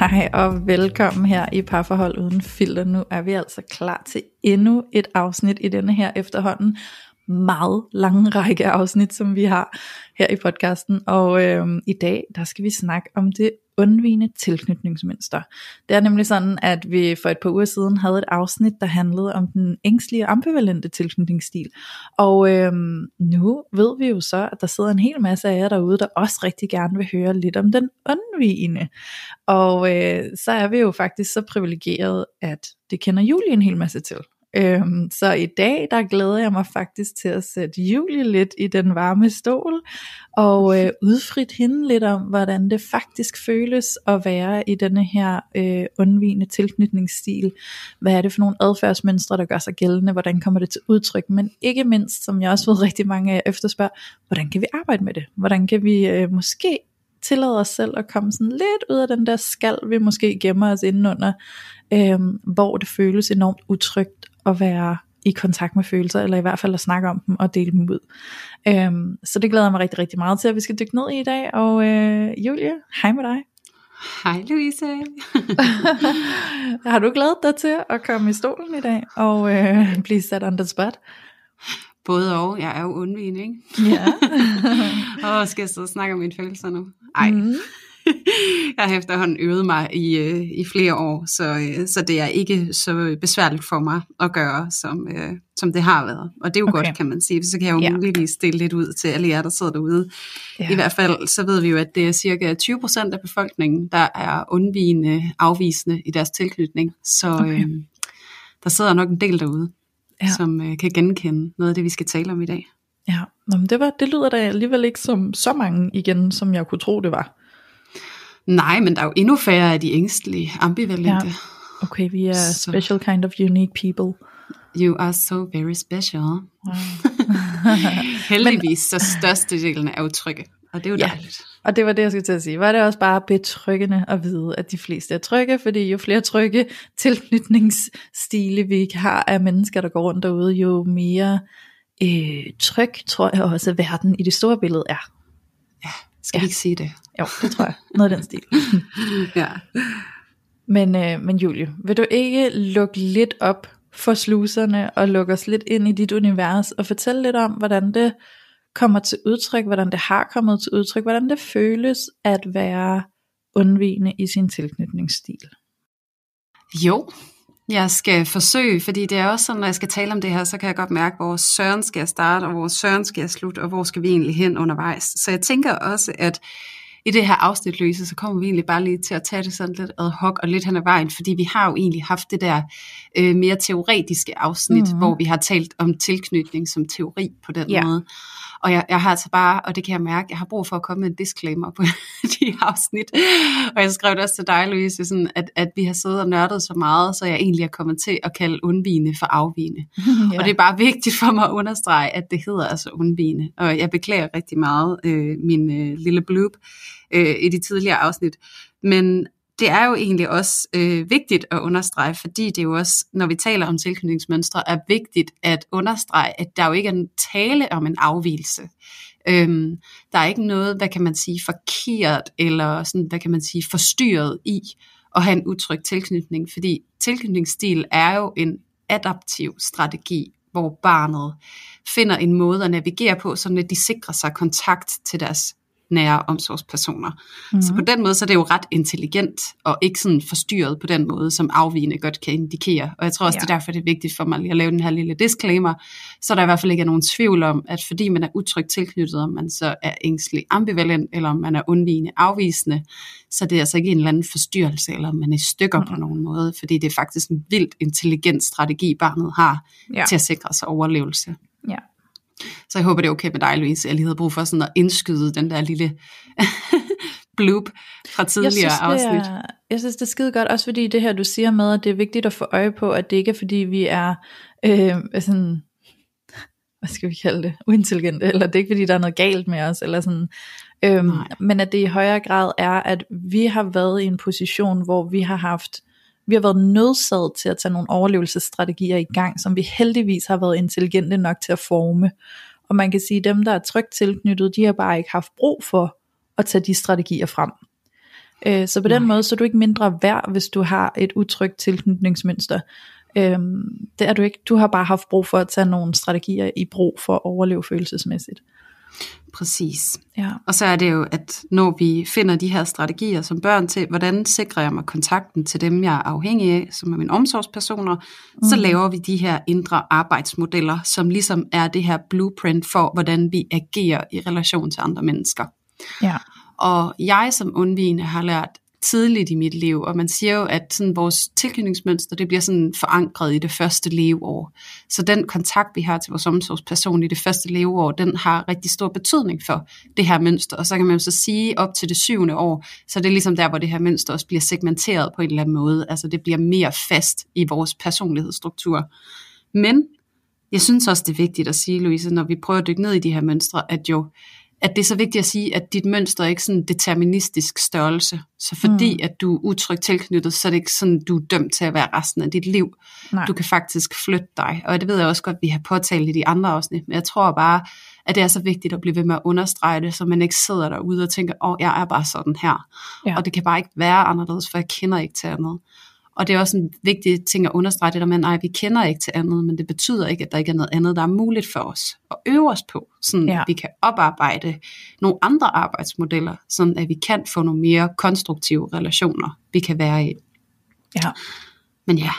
Hej og velkommen her i Parforhold Uden Filter. Nu er vi altså klar til endnu et afsnit i denne her efterhånden meget lange række afsnit, som vi har her i podcasten. Og øh, i dag, der skal vi snakke om det undvigende tilknytningsmønster. Det er nemlig sådan, at vi for et par uger siden havde et afsnit, der handlede om den ængstlige ambivalente tilknytningsstil. Og øhm, nu ved vi jo så, at der sidder en hel masse af jer derude, der også rigtig gerne vil høre lidt om den undvigende. Og øh, så er vi jo faktisk så privilegeret, at det kender Julie en hel masse til. Øhm, så i dag, der glæder jeg mig faktisk til at sætte Julie lidt i den varme stol, og øh, udfrit hende lidt om, hvordan det faktisk føles at være i denne her øh, undvigende tilknytningsstil. Hvad er det for nogle adfærdsmønstre, der gør sig gældende? Hvordan kommer det til udtryk? Men ikke mindst, som jeg også ved rigtig mange af jer efterspørger, hvordan kan vi arbejde med det? Hvordan kan vi øh, måske tillade os selv at komme sådan lidt ud af den der skal, vi måske gemmer os indenunder, øh, hvor det føles enormt utrygt at være i kontakt med følelser, eller i hvert fald at snakke om dem og dele dem ud. Øhm, så det glæder jeg mig rigtig, rigtig meget til, at vi skal dykke ned i i dag. Og øh, Julie, hej med dig. Hej Louise. Har du glædet dig til at komme i stolen i dag og øh, blive sat the spot? Både og. Jeg er jo undvigende, ikke? Ja. og skal jeg sidde og snakke om mine følelser nu? Ej. Mm. jeg har efterhånden øvet mig i, øh, i flere år, så, øh, så det er ikke så besværligt for mig at gøre, som, øh, som det har været. Og det er jo okay. godt, kan man sige. Så kan jeg jo ja. muligvis stille lidt ud til alle jer, der sidder derude. Ja. I hvert fald så ved vi jo, at det er cirka 20% af befolkningen, der er undvigende, afvisende i deres tilknytning. Så okay. øh, der sidder nok en del derude, ja. som øh, kan genkende noget af det, vi skal tale om i dag. Ja, Nå, men det, var, det lyder da alligevel ikke som så mange igen, som jeg kunne tro, det var. Nej, men der er jo endnu færre af de ængstelige, ambivalente. Ja. Okay, vi er så. special kind of unique people. You are so very special. Wow. Heldigvis så størstedelen er utrygge, og det er jo ja. dejligt. Og det var det, jeg skulle til at sige. Var det også bare betryggende at vide, at de fleste er trygge, fordi jo flere trygge tilknytningsstile vi har af mennesker, der går rundt derude, jo mere øh, tryg tror jeg også, at verden i det store billede er. Ja, skal ja. vi ikke sige det? Jo, det tror jeg. Noget af den stil. ja. Men, øh, men Julie, vil du ikke lukke lidt op for sluserne og lukke os lidt ind i dit univers og fortælle lidt om, hvordan det kommer til udtryk, hvordan det har kommet til udtryk, hvordan det føles at være undvigende i sin tilknytningsstil? Jo, jeg skal forsøge, fordi det er også sådan, når jeg skal tale om det her, så kan jeg godt mærke, hvor søren skal jeg starte, og hvor søren skal jeg slutte, og hvor skal vi egentlig hen undervejs. Så jeg tænker også, at i det her afsnit, Louise, så kommer vi egentlig bare lige til at tage det sådan lidt ad hoc og lidt hen ad vejen, fordi vi har jo egentlig haft det der øh, mere teoretiske afsnit, mm-hmm. hvor vi har talt om tilknytning som teori på den ja. måde. Og jeg, jeg har altså bare, og det kan jeg mærke, jeg har brug for at komme med en disclaimer på de afsnit. Og jeg skrev det også til dig, Louise, sådan, at, at vi har siddet og nørdet så meget, så jeg egentlig er kommet til at kalde undvigende for afvigende. ja. Og det er bare vigtigt for mig at understrege, at det hedder altså undvigende. Og jeg beklager rigtig meget øh, min øh, lille bloop øh, i de tidligere afsnit. Men det er jo egentlig også øh, vigtigt at understrege, fordi det er jo også, når vi taler om tilknytningsmønstre, er vigtigt at understrege, at der jo ikke er en tale om en afvielse. Øhm, der er ikke noget, hvad kan man sige, forkert eller sådan, hvad kan man sige, forstyrret i at have en utryg tilknytning, fordi tilknytningsstil er jo en adaptiv strategi, hvor barnet finder en måde at navigere på, så de sikrer sig kontakt til deres nære omsorgspersoner. Mm-hmm. Så på den måde så er det jo ret intelligent, og ikke sådan forstyrret på den måde, som afvigende godt kan indikere. Og jeg tror også, ja. det er derfor, det er vigtigt for mig lige at lave den her lille disclaimer, så der i hvert fald ikke er nogen tvivl om, at fordi man er utrygt tilknyttet, om man så er ængstelig ambivalent, eller om man er undvigende afvisende, så det er altså ikke en eller anden forstyrrelse, eller om man er i stykker mm-hmm. på nogen måde, fordi det er faktisk en vildt intelligent strategi, barnet har ja. til at sikre sig overlevelse. Ja. Så jeg håber, det er okay med dig, Louise. Jeg lige havde brug for sådan at indskyde den der lille bloop fra tidligere jeg synes, afsnit. Er, jeg synes, det er skide godt, også fordi det her, du siger med, at det er vigtigt at få øje på, at det ikke er fordi, vi er øh, sådan, hvad skal vi kalde det, uintelligente, eller det er ikke fordi, der er noget galt med os, eller sådan, øhm, men at det i højere grad er, at vi har været i en position, hvor vi har haft, vi har været nødsaget til at tage nogle overlevelsesstrategier i gang, som vi heldigvis har været intelligente nok til at forme. Og man kan sige, at dem, der er trygt tilknyttet, de har bare ikke haft brug for at tage de strategier frem. Øh, så på den måde, så er du ikke mindre værd, hvis du har et utrygt tilknytningsmønster. Øhm, det er du ikke. Du har bare haft brug for at tage nogle strategier i brug for at overleve følelsesmæssigt. Præcis. Ja. Og så er det jo, at når vi finder de her strategier som børn til, hvordan sikrer jeg mig kontakten til dem, jeg er afhængig af, som er mine omsorgspersoner, mm. så laver vi de her indre arbejdsmodeller, som ligesom er det her blueprint for, hvordan vi agerer i relation til andre mennesker. Ja. Og jeg som undvigende har lært tidligt i mit liv, og man siger jo, at sådan vores tilknytningsmønster, det bliver sådan forankret i det første leveår. Så den kontakt, vi har til vores omsorgsperson i det første leveår, den har rigtig stor betydning for det her mønster. Og så kan man jo så sige, op til det syvende år, så det er ligesom der, hvor det her mønster også bliver segmenteret på en eller anden måde. Altså det bliver mere fast i vores personlighedsstruktur. Men jeg synes også, det er vigtigt at sige, Louise, når vi prøver at dykke ned i de her mønstre, at jo at det er så vigtigt at sige, at dit mønster er ikke sådan en deterministisk størrelse. Så fordi mm. at du er utrygt tilknyttet, så er det ikke sådan, du er dømt til at være resten af dit liv. Nej. Du kan faktisk flytte dig. Og det ved jeg også godt, at vi har påtalt i de andre afsnit. Men jeg tror bare, at det er så vigtigt at blive ved med at understrege det, så man ikke sidder derude og tænker, åh, oh, jeg er bare sådan her. Ja. Og det kan bare ikke være anderledes, for jeg kender ikke til andet. Og det er også en vigtig ting at understrege det der med, nej, vi kender ikke til andet, men det betyder ikke, at der ikke er noget andet, der er muligt for os at øve os på, sådan ja. at vi kan oparbejde nogle andre arbejdsmodeller, sådan at vi kan få nogle mere konstruktive relationer, vi kan være i. Ja. Men ja,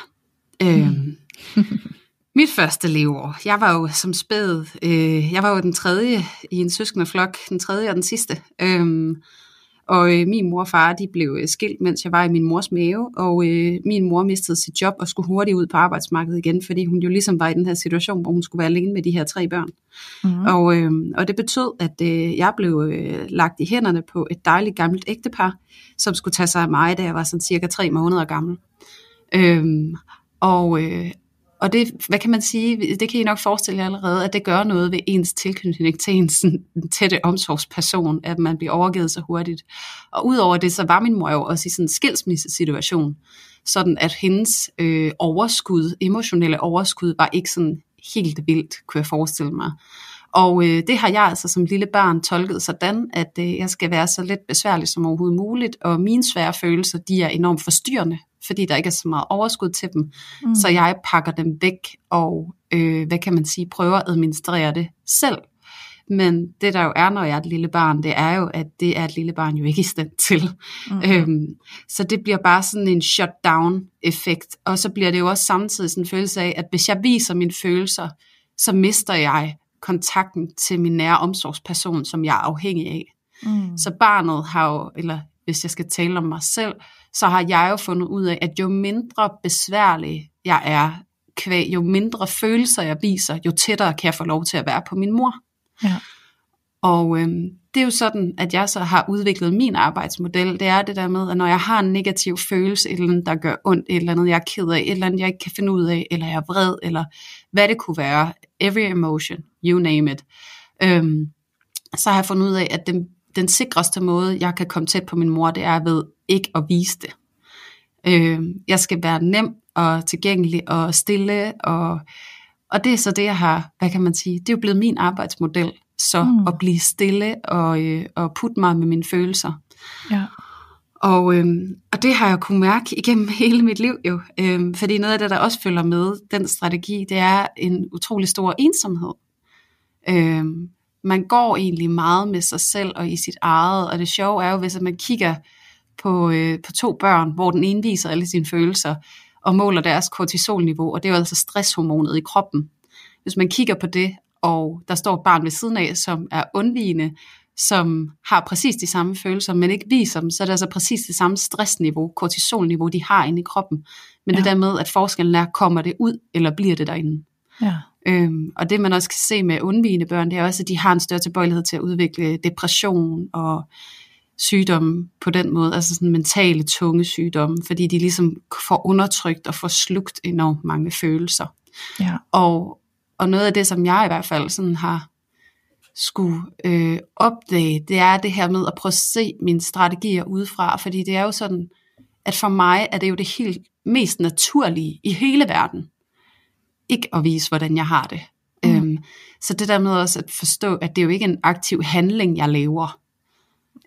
øh, mm. mit første leveår, jeg var jo som spæd, øh, jeg var jo den tredje i en søskende flok, den tredje og den sidste. Øh, og øh, min mor og far, de blev øh, skilt, mens jeg var i min mors mave, og øh, min mor mistede sit job og skulle hurtigt ud på arbejdsmarkedet igen, fordi hun jo ligesom var i den her situation, hvor hun skulle være alene med de her tre børn. Mm. Og, øh, og det betød, at øh, jeg blev øh, lagt i hænderne på et dejligt gammelt ægtepar, som skulle tage sig af mig, da jeg var sådan cirka tre måneder gammel. Øh, og, øh, og det, hvad kan man sige, det kan I nok forestille jer allerede, at det gør noget ved ens tilknytning til ens tætte omsorgsperson, at man bliver overgivet så hurtigt. Og udover det, så var min mor jo også i sådan en skilsmissesituation, sådan at hendes øh, overskud, emotionelle overskud, var ikke sådan helt vildt, kunne jeg forestille mig. Og øh, det har jeg altså som lille barn tolket sådan, at øh, jeg skal være så lidt besværlig som overhovedet muligt, og mine svære følelser, de er enormt forstyrrende fordi der ikke er så meget overskud til dem. Mm. Så jeg pakker dem væk og, øh, hvad kan man sige, prøver at administrere det selv. Men det der jo er, når jeg er et lille barn, det er jo, at det er et lille barn jo ikke i stand til. Mm. Øhm, så det bliver bare sådan en shutdown-effekt. Og så bliver det jo også samtidig sådan en følelse af, at hvis jeg viser mine følelser, så mister jeg kontakten til min nære omsorgsperson, som jeg er afhængig af. Mm. Så barnet har jo, eller hvis jeg skal tale om mig selv, så har jeg jo fundet ud af, at jo mindre besværlig jeg er, kvæg, jo mindre følelser jeg viser, jo tættere kan jeg få lov til at være på min mor. Ja. Og øhm, det er jo sådan, at jeg så har udviklet min arbejdsmodel. Det er det der med, at når jeg har en negativ følelse, et eller andet, der gør ondt, et eller andet, jeg er ked af, et eller andet, jeg ikke kan finde ud af, eller jeg er vred, eller hvad det kunne være, every emotion, you name it, øhm, så har jeg fundet ud af, at den den sikreste måde, jeg kan komme tæt på min mor, det er ved ikke at vise det. Øh, jeg skal være nem og tilgængelig og stille, og, og det er så det, jeg har, hvad kan man sige, det er jo blevet min arbejdsmodel, så mm. at blive stille og, øh, og putte mig med mine følelser. Ja. Og, øh, og det har jeg kunnet mærke igennem hele mit liv jo, øh, fordi noget af det, der også følger med den strategi, det er en utrolig stor ensomhed. Øh, man går egentlig meget med sig selv og i sit eget, og det sjove er jo, hvis man kigger på, øh, på to børn, hvor den ene viser alle sine følelser, og måler deres kortisolniveau, og det er jo altså stresshormonet i kroppen. Hvis man kigger på det, og der står et barn ved siden af, som er undvigende, som har præcis de samme følelser, men ikke viser dem, så er det altså præcis det samme stressniveau, kortisolniveau, de har inde i kroppen. Men ja. det der med, at forskellen er, kommer det ud, eller bliver det derinde? Ja. Øhm, og det man også kan se med undvigende børn, det er også, at de har en større tilbøjelighed til at udvikle depression og sygdomme på den måde, altså sådan mentale tunge sygdomme, fordi de ligesom får undertrykt og får slugt enormt mange følelser. Ja. Og, og noget af det, som jeg i hvert fald sådan har skulle øh, opdage, det er det her med at prøve at se mine strategier udefra, fordi det er jo sådan, at for mig er det jo det helt mest naturlige i hele verden, ikke at vise, hvordan jeg har det. Mm. Øhm, så det der med også at forstå, at det er jo ikke en aktiv handling, jeg laver,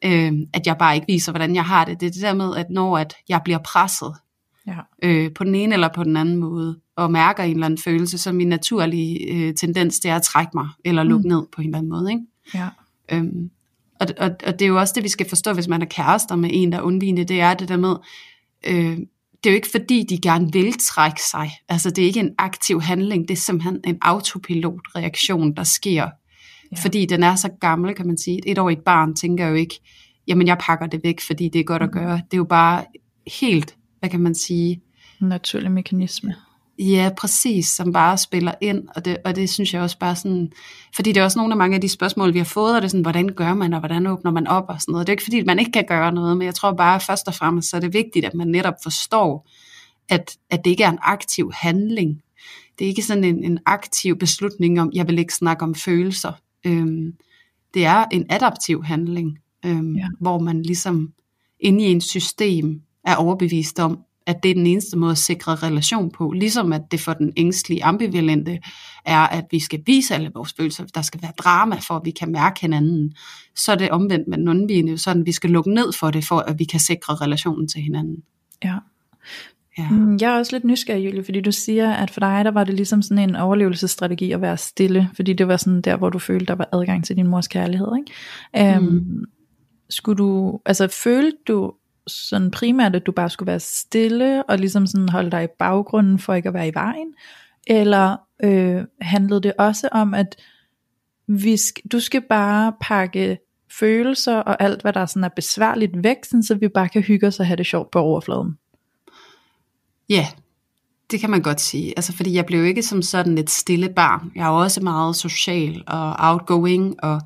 øhm, at jeg bare ikke viser, hvordan jeg har det. Det er det der med, at når at jeg bliver presset, Ja. øh, på den ene eller på den anden måde, og mærker en eller anden følelse, så min naturlige øh, tendens, det er at trække mig, eller lukke Mm. ned på en eller anden måde. Ikke? Ja. Øhm, og, og, og det er jo også det, vi skal forstå, hvis man er kærester med en, der er undvigende, det er det der med, øh, det er jo ikke fordi, de gerne vil trække sig. Altså det er ikke en aktiv handling, det er simpelthen en autopilot-reaktion, der sker. Ja. Fordi den er så gammel, kan man sige. Et årigt barn tænker jo ikke, jamen jeg pakker det væk, fordi det er godt at Mhm. gøre. Det er jo bare helt, hvad kan man sige, naturlig mekanisme. Ja, præcis, som bare spiller ind, og det, og det synes jeg også bare sådan, fordi det er også nogle af mange af de spørgsmål, vi har fået, og det er sådan, hvordan gør man, og hvordan åbner man op, og sådan noget. Det er ikke fordi, man ikke kan gøre noget, men jeg tror bare først og fremmest, så er det vigtigt, at man netop forstår, at, at det ikke er en aktiv handling. Det er ikke sådan en, en aktiv beslutning om, jeg vil ikke snakke om følelser. Øhm, det er en adaptiv handling, øhm, Ja. hvor man ligesom inde i en system er overbevist om, at det er den eneste måde at sikre relation på. Ligesom at det for den ængstlige ambivalente er, at vi skal vise alle vores følelser. Der skal være drama, for at vi kan mærke hinanden. Så er det omvendt med den undvigende, sådan at vi skal lukke ned for det, for at vi kan sikre relationen til hinanden. Ja. Ja. Mm, Jeg er også lidt nysgerrig, Julie, fordi du siger, at for dig, der var det ligesom sådan en overlevelsesstrategi at være stille, fordi det var sådan der, hvor du følte, der var adgang til din mors kærlighed, ikke? Mm. Um, skulle du, altså følte du sådan primært, at du bare skulle være stille, og ligesom sådan holde dig i baggrunden, for ikke at være i vejen? Eller øh, handlede det også om, at vi sk- du skal bare pakke følelser og alt, hvad der sådan er besværligt væk, sådan, så vi bare kan hygge os og have det sjovt på overfladen? Ja, det kan man godt sige. Altså, fordi jeg blev ikke som sådan et stille barn. Jeg er også meget social og outgoing, og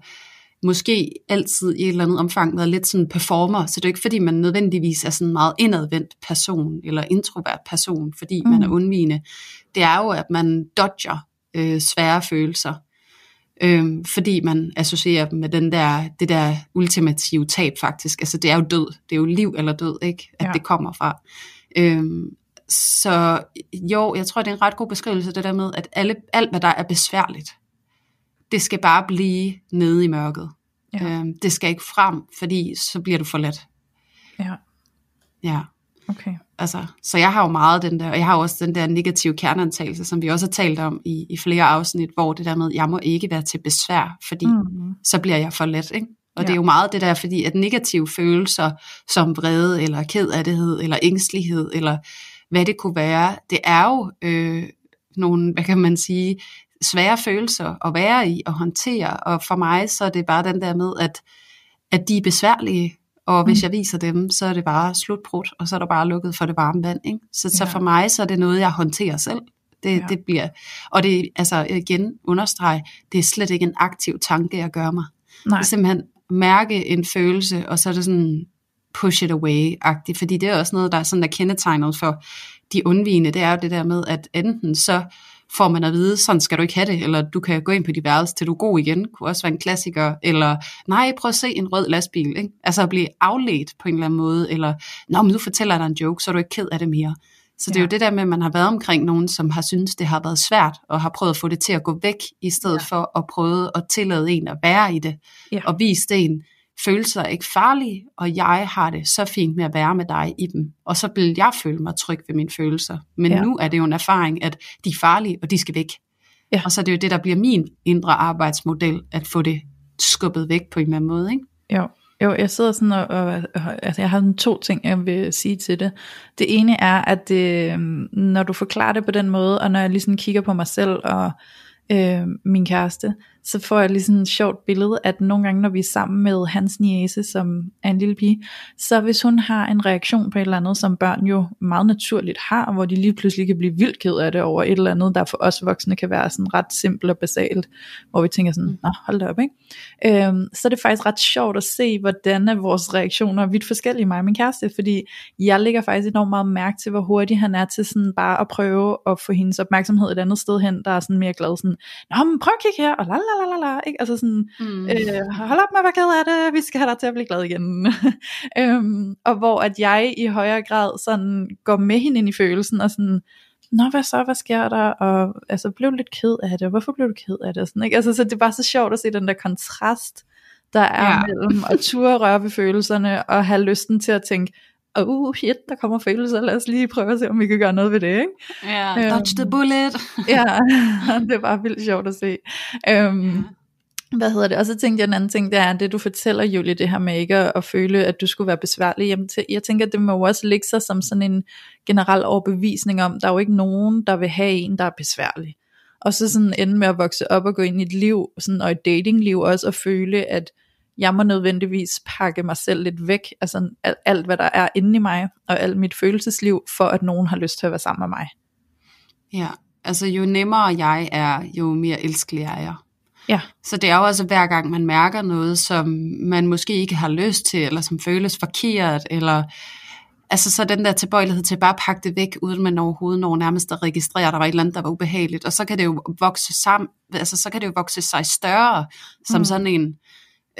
måske altid i et eller andet omfang været lidt sådan performer, så det er jo ikke fordi, man nødvendigvis er sådan en meget indadvendt person, eller introvert person, fordi mm. man er undvigende. Det er jo, at man dodger øh, svære følelser, øh, fordi man associerer dem med den der, det der ultimative tab faktisk. Altså det er jo død, det er jo liv eller død, ikke? At Ja. det kommer fra. Øh, så jo, jeg tror, det er en ret god beskrivelse, det der med, at alle, alt, hvad der er besværligt, det skal bare blive nede i mørket. Ja. Øhm, det skal ikke frem, fordi så bliver du forladt. Ja, Ja, okay. altså, så jeg har jo meget den der, og jeg har også den der negative kerneantagelse, som vi også har talt om i, i flere afsnit, hvor det der med, jeg må ikke være til besvær, fordi mm. Så bliver jeg forladt, ikke? Og ja. det er jo meget det der, fordi at negative følelser, som vrede, eller kedattighed, eller ængstelighed, eller hvad det kunne være, det er jo øh, nogle, hvad kan man sige, svære følelser at være i og håndtere, og for mig så er det bare den der med, at, at de er besværlige, og hvis Mm. jeg viser dem, så er det bare slutbrudt, og så er der bare lukket for det varme vand. Ikke? Så, så Ja. for mig så er det noget, jeg håndterer selv. Det, Ja. det bliver, og det altså igen understrege, det er slet ikke en aktiv tanke, jeg gør mig. Nej, Det er simpelthen mærke en følelse, og så er det sådan push it away-agtigt, fordi det er også noget, der er sådan der kendetegnet for de undvigende, det er jo det der med, at enten så får man at vide, sådan skal du ikke have det, eller du kan gå ind på dit værelse, til du er god igen, kunne også være en klassiker, eller nej, prøv at se en rød lastbil, ikke? altså at blive afledt på en eller anden måde, eller nå, men nu fortæller jeg dig en joke, så er du ikke ked af det mere. Så det er Ja. jo det der med, at man har været omkring nogen, som har syntes, det har været svært, og har prøvet at få det til at gå væk, i stedet ja. for at prøve at tillade en at være i det, Ja. og vise det en, følelser er ikke farlige, og jeg har det så fint med at være med dig i dem. Og så vil jeg føle mig tryg ved mine følelser. Men Ja. nu er det jo en erfaring, at de er farlige, og de skal væk. Ja. Og så er det jo det, der bliver min indre arbejdsmodel, at få det skubbet væk på en eller anden måde. Ikke? Jo, jo jeg sidder sådan og, og, og altså jeg har sådan to ting, jeg vil sige til det. Det ene er, at det, når du forklarer det på den måde, og når jeg lige sådan kigger på mig selv og øh, min kæreste, så får jeg lige sådan et sjovt billede, at nogle gange, når vi er sammen med hans niece, som er en lille pige, så hvis hun har en reaktion på et eller andet, som børn jo meget naturligt har, hvor de lige pludselig kan blive vildt ked af det over et eller andet, der for os voksne kan være sådan ret simpelt og basalt, hvor vi tænker sådan, nå hold da op, ikke? Øhm, så er det faktisk ret sjovt at se, hvordan er vores reaktioner vidt forskellige, mig og min kæreste, fordi jeg lægger faktisk enormt meget mærke til, hvor hurtig han er til sådan bare at prøve at få hendes opmærksomhed et andet sted hen, der er sådan mere glad sådan, nå men prøv at kigge her, og la la la la la, ikke? Altså sådan, mm. øh, hold op med at være ked af det, vi skal have dig til at blive glad igen. øhm, og hvor at jeg i højere grad sådan går med hende ind i følelsen, og sådan, Nå, hvad så, hvad sker der? Og altså, blev lidt ked af det, hvorfor blev du ked af det? sådan, ikke? Altså, så det er bare så sjovt at se den der kontrast, der er ja. mellem at ture røre ved følelserne, og have lysten til at tænke, oh shit, der kommer følelser, lad os lige prøve at se, om vi kan gøre noget ved det, ikke? Ja, yeah, dodge the bullet. ja, det er bare vildt sjovt at se. Um, hvad hedder det? Og så tænkte jeg en anden ting, det er det du fortæller, Julie, det her med ikke at, føle, at du skulle være besværlig. Jamen, til, jeg tænker, at det må jo også ligge sig som sådan en generel overbevisning om, der er jo ikke nogen, der vil have en, der er besværlig. Og så sådan ende med at vokse op og gå ind i et liv, sådan, og et datingliv også, og føle, at jeg må nødvendigvis pakke mig selv lidt væk, altså alt, hvad der er inde i mig, og alt mit følelsesliv, for at nogen har lyst til at være sammen med mig. Ja, altså jo nemmere jeg er, jo mere elskelig er jeg. Ja. Så det er jo også hver gang man mærker noget, som man måske ikke har lyst til, eller som føles forkert, eller altså så den der tilbøjelighed til bare at pakke det væk, uden man overhovedet når nærmest at registrere, at der var et eller andet, der var ubehageligt, og så kan det jo vokse sammen, altså så kan det jo vokse sig større, som mm. sådan en,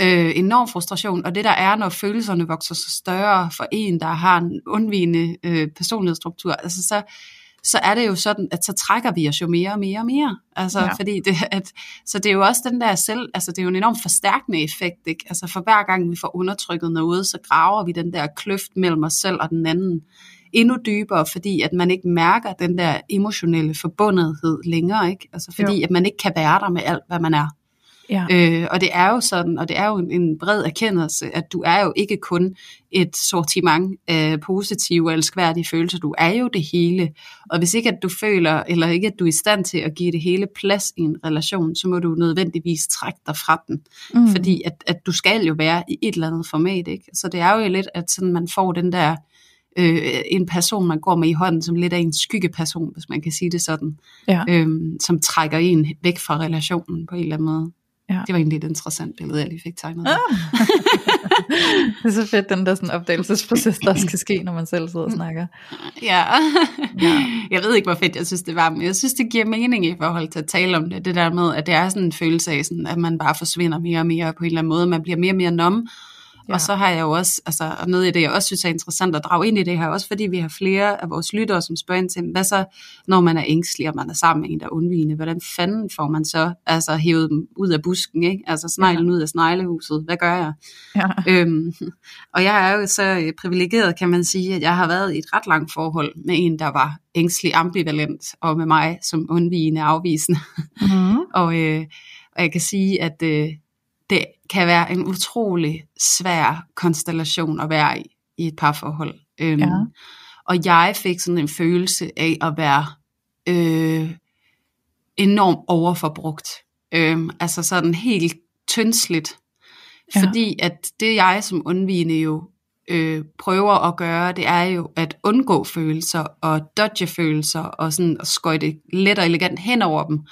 øh, enorm frustration, og det der er, når følelserne vokser så større for en, der har en undvigende øh, personlighedsstruktur, altså så, så er det jo sådan, at så trækker vi os jo mere og mere og mere. Altså, ja. fordi det, at, så det er jo også den der selv, altså det er jo en enorm forstærkende effekt, ikke? Altså for hver gang vi får undertrykket noget, så graver vi den der kløft mellem os selv og den anden endnu dybere, fordi at man ikke mærker den der emotionelle forbundethed længere, ikke? Altså fordi jo. at man ikke kan være der med alt, hvad man er. Ja. Øh, og det er jo sådan, og det er jo en, en bred erkendelse, at du er jo ikke kun et sortiment af positive og elskværdige følelser, du er jo det hele. Og hvis ikke at du føler, eller ikke at du er i stand til at give det hele plads i en relation, så må du nødvendigvis trække dig fra den. Mm. Fordi at, at du skal jo være i et eller andet format, ikke? Så det er jo lidt, at sådan man får den der øh, en person, man går med i hånden, som lidt af en skyggeperson, hvis man kan sige det sådan, ja. øhm, som trækker en væk fra relationen på en eller anden måde. Ja. Det var egentlig et interessant billede, jeg lige fik tegnet. Ah. det er så fedt, den der sådan opdagelsesproces, der skal ske, når man selv sidder og snakker. Ja. ja. Jeg ved ikke, hvor fedt jeg synes, det var, men jeg synes, det giver mening i forhold til at tale om det. Det der med, at det er sådan en følelse af, sådan, at man bare forsvinder mere og mere på en eller anden måde. Man bliver mere og mere numb, Ja. Og så har jeg jo også, altså, og noget af det, jeg også synes er interessant at drage ind i det her, også fordi vi har flere af vores lyttere, som spørger ind til, hvad så, når man er ængstelig, og man er sammen med en, der er undvigende, hvordan fanden får man så altså, hævet dem ud af busken, ikke? altså sneglen ja. ud af sneglehuset, hvad gør jeg? Ja. Øhm, og jeg er jo så privilegeret, kan man sige, at jeg har været i et ret langt forhold med en, der var ængstelig ambivalent, og med mig som undvigende afvisende. Mm. og, øh, og jeg kan sige, at øh, det kan være en utrolig svær konstellation at være i, i et parforhold. Øhm, ja. Og jeg fik sådan en følelse af at være øh, enormt overforbrugt. Øhm, altså sådan helt tyndsligt. Ja. Fordi at det jeg som undvigende jo øh, prøver at gøre, det er jo at undgå følelser og dodge følelser og sådan at skøjte let og elegant hen over dem.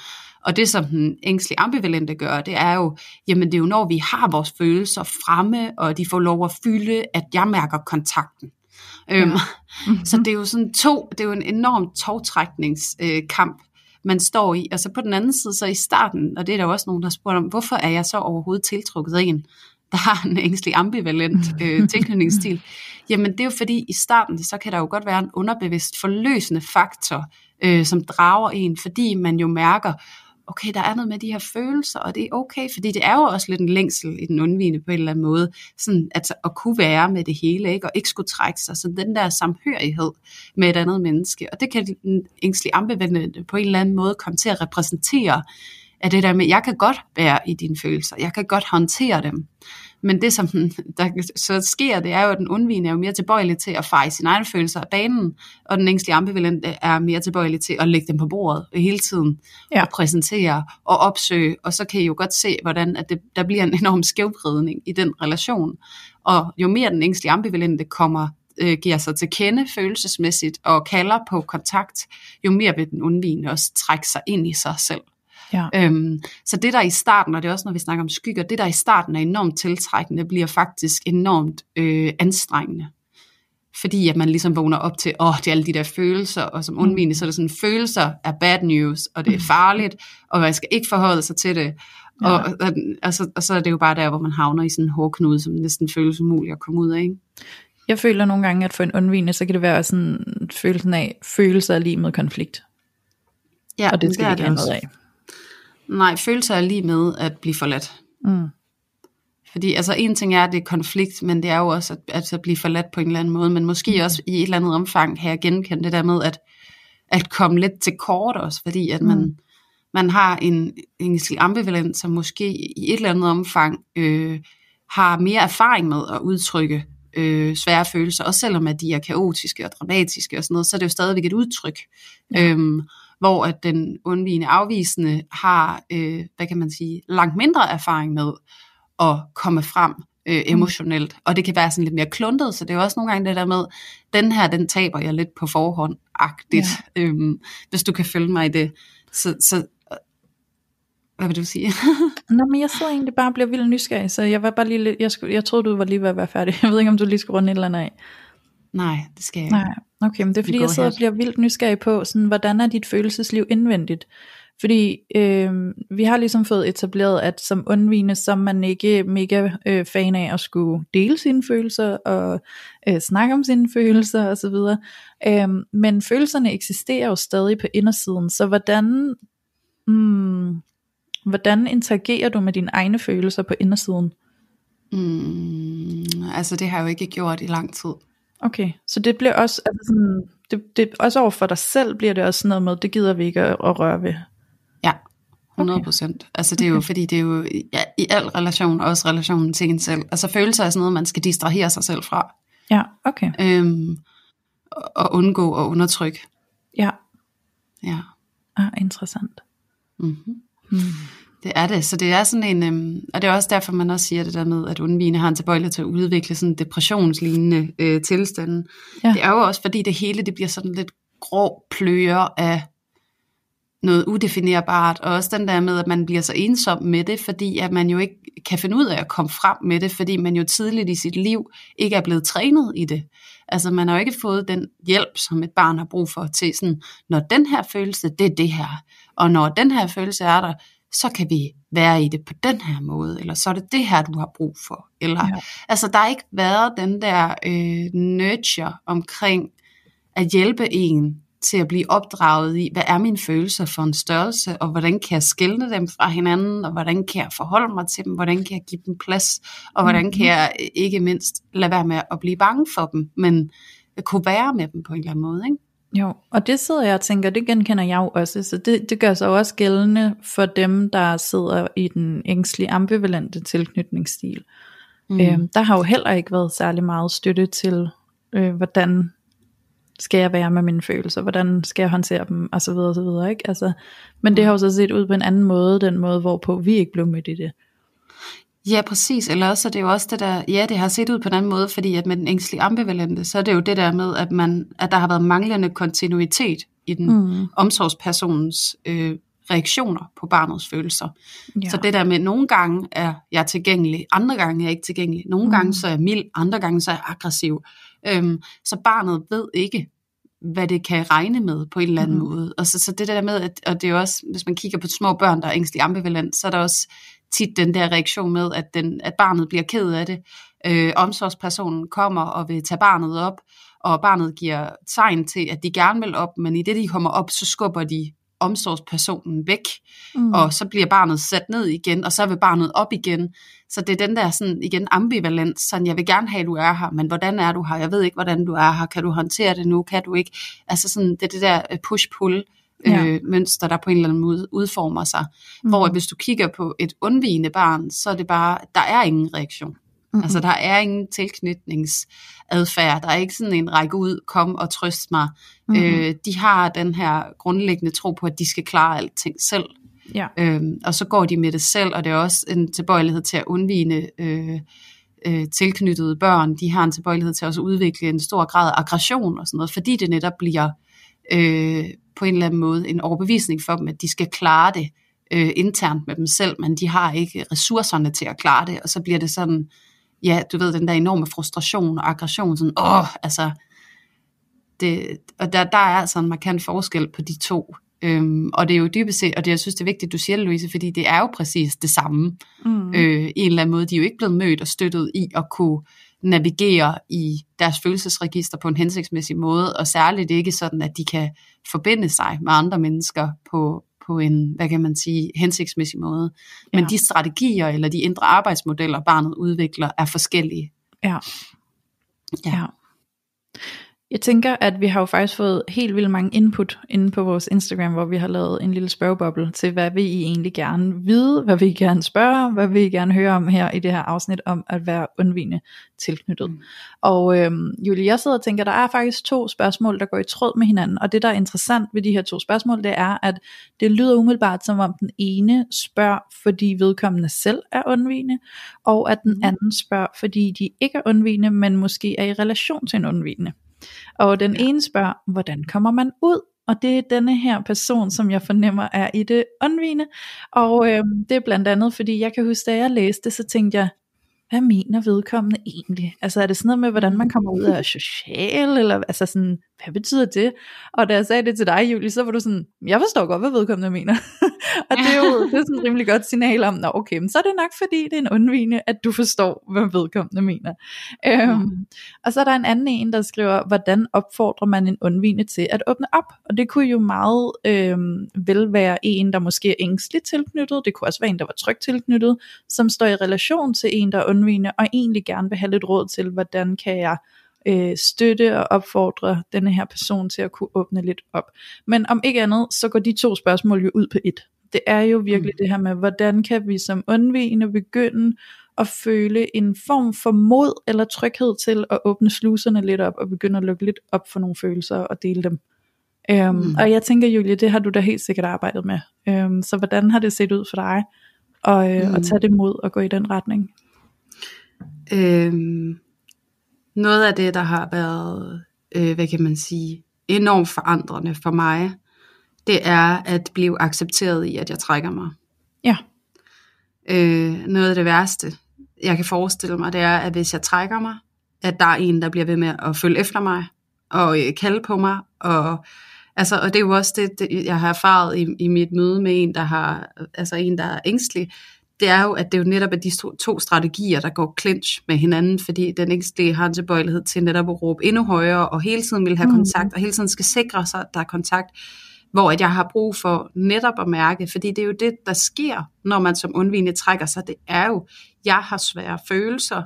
Og det, som den ængstlige ambivalente gør, det er jo, jamen det er jo når vi har vores følelser fremme, og de får lov at fylde, at jeg mærker kontakten. Ja. Øhm, mm-hmm. Så det er jo sådan to, det er jo en enorm togtrækningskamp, øh, man står i. Og så på den anden side, så i starten, og det er der også nogen, der spurgt om, hvorfor er jeg så overhovedet tiltrukket af en, der har en ængstelig ambivalent øh, tilknytningsstil? Jamen det er jo fordi, i starten, så kan der jo godt være en underbevidst forløsende faktor, øh, som drager en, fordi man jo mærker, okay, der er noget med de her følelser, og det er okay, fordi det er jo også lidt en længsel i den undvigende på en eller anden måde, sådan at, at kunne være med det hele, ikke? og ikke skulle trække sig, så den der samhørighed med et andet menneske, og det kan den ængstlige ambivalente på en eller anden måde komme til at repræsentere, er det der med, jeg kan godt være i dine følelser, jeg kan godt håndtere dem. Men det, som der så sker, det er jo, at den undvigende er jo mere tilbøjelig til at feje sine egne følelser af banen, og den ængstlige ambivalente er mere tilbøjelig til at lægge dem på bordet hele tiden, ja. og præsentere og opsøge, og så kan I jo godt se, hvordan at det, der bliver en enorm skævvridning i den relation. Og jo mere den ængstlige ambivalente kommer øh, giver sig til kende følelsesmæssigt og kalder på kontakt, jo mere vil den undvigende også trække sig ind i sig selv. Ja. Øhm, så det der i starten, og det er også når vi snakker om skygger, det der i starten er enormt tiltrækkende, bliver faktisk enormt øh, anstrengende. Fordi at man ligesom vågner op til, åh, det er alle de der følelser, og som undvigende, så er det sådan, følelser er bad news, og det er farligt, og man skal ikke forholde sig til det. Ja. Og, og, og, så, og så er det jo bare der, hvor man havner i sådan en hårdknude, som næsten føles umuligt at komme ud af. Ikke? Jeg føler nogle gange, at for en undvigende, så kan det være sådan følelsen af, følelser er lige med konflikt. Ja, og det skal det ikke have noget af. Nej, følelser er lige med at blive forladt. Mm. Fordi altså en ting er, at det er konflikt, men det er jo også at, at blive forladt på en eller anden måde, men måske mm. også i et eller andet omfang har jeg genkendt det der med at, at komme lidt til kort også, fordi at man, mm. man har en, en ambivalent, som måske i et eller andet omfang øh, har mere erfaring med at udtrykke øh, svære følelser, også selvom at de er kaotiske og dramatiske og sådan noget, så er det jo stadigvæk et udtryk. Ja. Øhm, hvor at den undvigende afvisende har, øh, hvad kan man sige, langt mindre erfaring med at komme frem øh, mm. emotionelt, og det kan være sådan lidt mere kluntet, så det er jo også nogle gange det der med, den her, den taber jeg lidt på forhånd, agtigt, ja. øhm, hvis du kan følge mig i det. Så, så hvad vil du sige? Nå, men jeg sidder egentlig bare og bliver vildt nysgerrig, så jeg var bare lige lidt, jeg, skulle, jeg troede, du var lige ved at være færdig. Jeg ved ikke, om du lige skal runde et eller andet af. Nej, det skal jeg ikke. Nej, okay, men det er fordi, jeg sidder og bliver vildt nysgerrig på, sådan, hvordan er dit følelsesliv indvendigt? Fordi øh, vi har ligesom fået etableret, at som undvigende, så er man ikke mega øh, fan af at skulle dele sine følelser og øh, snakke om sine følelser osv. Øh, men følelserne eksisterer jo stadig på indersiden, så hvordan, hmm, hvordan interagerer du med dine egne følelser på indersiden? Mm, altså det har jeg jo ikke gjort i lang tid. Okay, så det bliver også, altså sådan, det, det, også over for dig selv bliver det også sådan noget med, det gider vi ikke at, at røre ved. Ja, 100 procent. Okay. Altså det er jo, okay. fordi det er jo ja, i al relation, også relationen til en selv. Altså følelser er sådan noget, man skal distrahere sig selv fra. Ja, okay. Øhm, og undgå og undertrykke. Ja. Ja. Ah, interessant. Mm-hmm. Hmm. Det er det, så det er sådan en, øhm, og det er også derfor, man også siger det der med, at undvigende har en tilbøjelighed til at udvikle sådan depressionslignende øh, tilstande. Ja. Det er jo også, fordi det hele det bliver sådan lidt grå pløjer af noget udefinerbart, og også den der med, at man bliver så ensom med det, fordi at man jo ikke kan finde ud af at komme frem med det, fordi man jo tidligt i sit liv ikke er blevet trænet i det. Altså man har jo ikke fået den hjælp, som et barn har brug for til sådan, når den her følelse, det er det her, og når den her følelse er der, så kan vi være i det på den her måde, eller så er det det her, du har brug for. Eller, ja. Altså der har ikke været den der øh, nurture omkring at hjælpe en til at blive opdraget i, hvad er mine følelser for en størrelse, og hvordan kan jeg skille dem fra hinanden, og hvordan kan jeg forholde mig til dem, hvordan kan jeg give dem plads, og hvordan kan mhm. jeg ikke mindst lade være med at blive bange for dem, men kunne være med dem på en eller anden måde. Ikke? Jo, og det sidder jeg og tænker, det genkender jeg jo også, så det, det gør sig også gældende for dem, der sidder i den ængstlige ambivalente tilknytningsstil. Mm. Øhm, der har jo heller ikke været særlig meget støtte til, øh, hvordan skal jeg være med mine følelser, hvordan skal jeg håndtere dem, og så videre, og så videre, ikke? Altså, men det har jo så set ud på en anden måde, den måde, hvorpå vi ikke blev mødt i det. Ja, præcis. Eller også er det jo også det der, ja, det har set ud på en anden måde, fordi at med den ængstlige ambivalente, så er det jo det der med, at, man, at der har været manglende kontinuitet i den mm. omsorgspersonens øh, reaktioner på barnets følelser. Ja. Så det der med, nogle gange er jeg tilgængelig, andre gange er jeg ikke tilgængelig, nogle mm. gange så er jeg mild, andre gange så er jeg aggressiv. Øhm, så barnet ved ikke, hvad det kan regne med på en eller anden mm. måde. Og så, så det der med, at, og det er også, hvis man kigger på små børn, der er ængstelig ambivalent, så er der også tit den der reaktion med, at, den, at barnet bliver ked af det. Øh, omsorgspersonen kommer og vil tage barnet op, og barnet giver tegn til, at de gerne vil op, men i det de kommer op, så skubber de omsorgspersonen væk, mm. og så bliver barnet sat ned igen, og så vil barnet op igen. Så det er den der sådan igen ambivalent, sådan jeg vil gerne have, at du er her, men hvordan er du her? Jeg ved ikke, hvordan du er her. Kan du håndtere det nu? Kan du ikke? Altså sådan, det er det der push-pull ja. øh, mønster, der på en eller anden måde udformer sig. Mm. Hvor hvis du kigger på et undvigende barn, så er det bare, der er ingen reaktion. Mm-hmm. Altså der er ingen tilknytningsadfærd, der er ikke sådan en række ud, kom og trøst mig. Mm-hmm. Øh, de har den her grundlæggende tro på, at de skal klare alting selv. Ja. Øhm, og så går de med det selv, og det er også en tilbøjelighed til at undvige øh, øh, tilknyttede børn. De har en tilbøjelighed til også at udvikle en stor grad af aggression og sådan noget, fordi det netop bliver øh, på en eller anden måde en overbevisning for dem, at de skal klare det øh, internt med dem selv, men de har ikke ressourcerne til at klare det, og så bliver det sådan, ja, du ved, den der enorme frustration og aggression, sådan, åh, altså, det, og der, der er altså en markant forskel på de to. Øhm, og det er jo dybest set, og det, jeg synes, det er vigtigt, du siger det, Louise, fordi det er jo præcis det samme. Mm. Øh, en eller anden måde, de er jo ikke blevet mødt og støttet i at kunne navigere i deres følelsesregister på en hensigtsmæssig måde, og særligt ikke sådan, at de kan forbinde sig med andre mennesker på, på en, hvad kan man sige, hensigtsmæssig måde. Men ja. de strategier eller de indre arbejdsmodeller, barnet udvikler, er forskellige. Ja. Ja. ja. Jeg tænker, at vi har jo faktisk fået helt vildt mange input inde på vores Instagram, hvor vi har lavet en lille spørgeboble til, hvad vil I egentlig gerne vide, hvad vil I gerne spørge, hvad vil I gerne høre om her i det her afsnit om at være undvigende tilknyttet. Mm. Og øhm, Julie, jeg sidder og tænker, der er faktisk to spørgsmål, der går i tråd med hinanden, og det der er interessant ved de her to spørgsmål, det er, at det lyder umiddelbart som om den ene spørger, fordi vedkommende selv er undvigende, og at den mm. anden spørger, fordi de ikke er undvigende, men måske er i relation til en undvigende. Og den ja. ene spørger, hvordan kommer man ud? Og det er denne her person, som jeg fornemmer er i det undvigende. Og øh, det er blandt andet, fordi jeg kan huske, da jeg læste, så tænkte jeg, hvad mener vedkommende egentlig? Altså er det sådan noget med, hvordan man kommer ud af social, eller altså sådan, hvad betyder det? Og da jeg sagde det til dig, Julie, så var du sådan, jeg forstår godt, hvad vedkommende mener. og det er jo det er sådan et rimelig godt signal om, Nå, okay, men så er det nok fordi, det er en undvigende, at du forstår, hvad vedkommende mener. Øhm, og så er der en anden en, der skriver, hvordan opfordrer man en undvigende til at åbne op? Og det kunne jo meget øhm, vel være en, der måske er ængstligt tilknyttet, det kunne også være en, der var trygt tilknyttet, som står i relation til en, der er undvigende, og egentlig gerne vil have lidt råd til, hvordan kan jeg øh, støtte og opfordre denne her person til at kunne åbne lidt op. Men om ikke andet, så går de to spørgsmål jo ud på et. Det er jo virkelig mm. det her med, hvordan kan vi som undvigende begynde at føle en form for mod eller tryghed til at åbne sluserne lidt op og begynde at lukke lidt op for nogle følelser og dele dem. Øhm, mm. Og jeg tænker, Julie, det har du da helt sikkert arbejdet med. Øhm, så hvordan har det set ud for dig og, øh, mm. at tage det mod og gå i den retning? Øhm, noget af det, der har været, øh, hvad kan man sige, enormt forandrende for mig, det er at blive accepteret i, at jeg trækker mig. Ja. Øh, noget af det værste, jeg kan forestille mig, det er, at hvis jeg trækker mig, at der er en, der bliver ved med at følge efter mig, og øh, kalde på mig, og Altså, og det er jo også det, det, jeg har erfaret i, i mit møde med en, der har, altså en, der er ængstelig, det er jo, at det er jo netop at de to, to strategier, der går clinch med hinanden, fordi den ængstlige har en tilbøjelighed til netop at råbe endnu højere, og hele tiden vil have mm. kontakt, og hele tiden skal sikre sig, at der er kontakt, hvor at jeg har brug for netop at mærke, fordi det er jo det, der sker, når man som undvigende trækker sig, det er jo, jeg har svære følelser,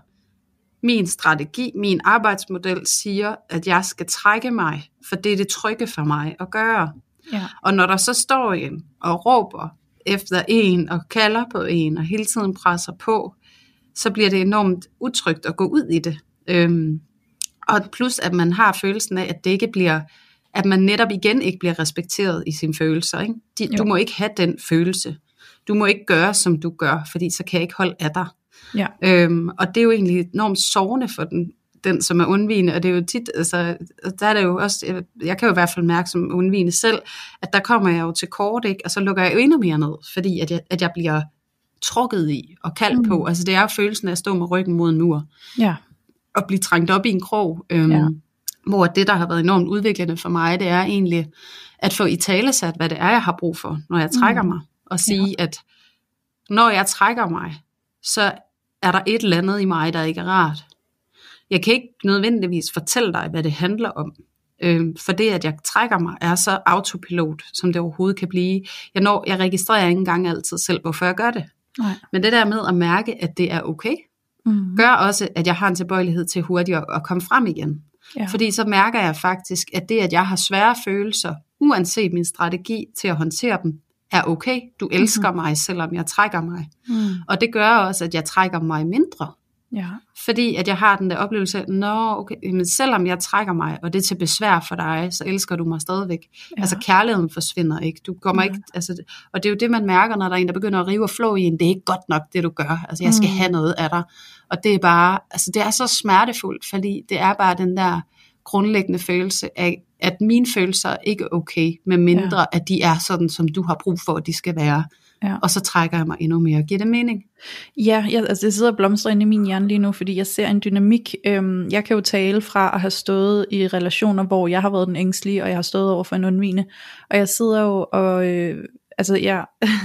min strategi, min arbejdsmodel siger, at jeg skal trække mig, for det er det trygge for mig at gøre. Ja. Og når der så står en og råber efter en og kalder på en og hele tiden presser på, så bliver det enormt utrygt at gå ud i det. Øhm, og plus at man har følelsen af, at det ikke bliver, at man netop igen ikke bliver respekteret i sine følelser. Ikke? De, du må ikke have den følelse. Du må ikke gøre, som du gør, fordi så kan jeg ikke holde af dig. Ja. Øhm, og det er jo egentlig enormt sårende for den, den som er undvigende, og det er jo tit, altså, der er det jo også, jeg kan jo i hvert fald mærke som undvigende selv, at der kommer jeg jo til kort, ikke? og så lukker jeg jo endnu mere ned, fordi at jeg, at jeg bliver trukket i og kaldt mm. på. Altså det er jo følelsen af at stå med ryggen mod en mur. Ja. Og blive trængt op i en krog. Øhm, ja. Hvor det, der har været enormt udviklende for mig, det er egentlig at få i talesat, hvad det er, jeg har brug for, når jeg trækker mm. mig. Og sige, ja. at når jeg trækker mig, så er der et eller andet i mig, der ikke er rart. Jeg kan ikke nødvendigvis fortælle dig, hvad det handler om. Øh, for det, at jeg trækker mig, er så autopilot, som det overhovedet kan blive. Jeg, når, jeg registrerer ikke engang altid selv, hvorfor jeg gør det. Nej. Men det der med at mærke, at det er okay, mm. gør også, at jeg har en tilbøjelighed til hurtigt at, komme frem igen. Ja. Fordi så mærker jeg faktisk, at det, at jeg har svære følelser, uanset min strategi til at håndtere dem, er okay. Du elsker mm-hmm. mig, selvom jeg trækker mig. Mm. Og det gør også, at jeg trækker mig mindre. Ja. Fordi at jeg har den der oplevelse af, nå, okay, men selvom jeg trækker mig, og det er til besvær for dig, så elsker du mig stadigvæk. Ja. Altså kærligheden forsvinder ikke. Du kommer ja. ikke, altså, og det er jo det, man mærker, når der er en, der begynder at rive og flå i en, det er ikke godt nok, det du gør. Altså, jeg skal mm. have noget af dig. Og det er bare, altså det er så smertefuldt, fordi det er bare den der grundlæggende følelse af, at mine følelser ikke er okay, med mindre ja. at de er sådan, som du har brug for, at de skal være. Ja. Og så trækker jeg mig endnu mere. Giver det mening? Ja, jeg, altså det sidder og blomstrer inde i min hjerne lige nu, fordi jeg ser en dynamik. Øhm, jeg kan jo tale fra at have stået i relationer, hvor jeg har været den ængstlige, og jeg har stået over for en undvigende. Og jeg sidder jo og øh, altså ja,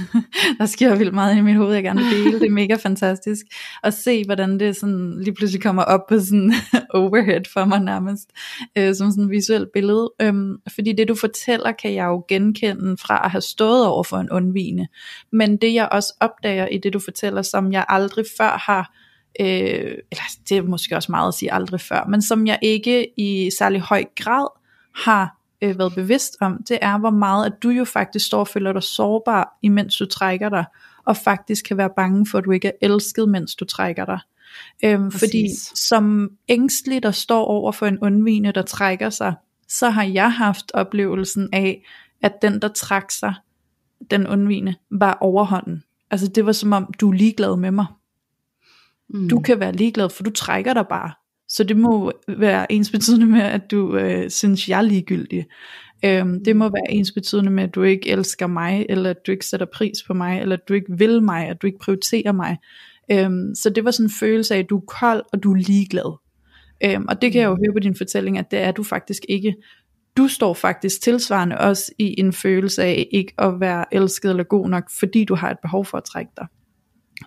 der sker vildt meget i mit hoved, jeg gerne vil dele, det er mega fantastisk, at se hvordan det sådan lige pludselig kommer op på sådan overhead for mig nærmest, øh, som sådan et visuelt billede, øhm, fordi det du fortæller, kan jeg jo genkende fra at have stået over for en undvigende, men det jeg også opdager i det du fortæller, som jeg aldrig før har, øh, eller det er måske også meget at sige aldrig før, men som jeg ikke i særlig høj grad har øh, været bevidst om, det er hvor meget, at du jo faktisk står og føler dig sårbar, imens du trækker dig, og faktisk kan være bange for, at du ikke er elsket, mens du trækker dig. Øhm, fordi som ængstelig, der står over for en undvigende, der trækker sig, så har jeg haft oplevelsen af, at den, der trak sig, den undvigende, var overhånden. Altså det var som om, du er ligeglad med mig. Mm. Du kan være ligeglad, for du trækker dig bare. Så det må være ens betydende med, at du øh, synes, jeg er ligegyldig. Øhm, det må være ens betydende med, at du ikke elsker mig, eller at du ikke sætter pris på mig, eller at du ikke vil mig, at du ikke prioriterer mig. Øhm, så det var sådan en følelse af, at du er kold, og du er ligeglad. Øhm, og det kan jeg jo høre på din fortælling, at det er du faktisk ikke. Du står faktisk tilsvarende også i en følelse af ikke at være elsket eller god nok, fordi du har et behov for at trække dig.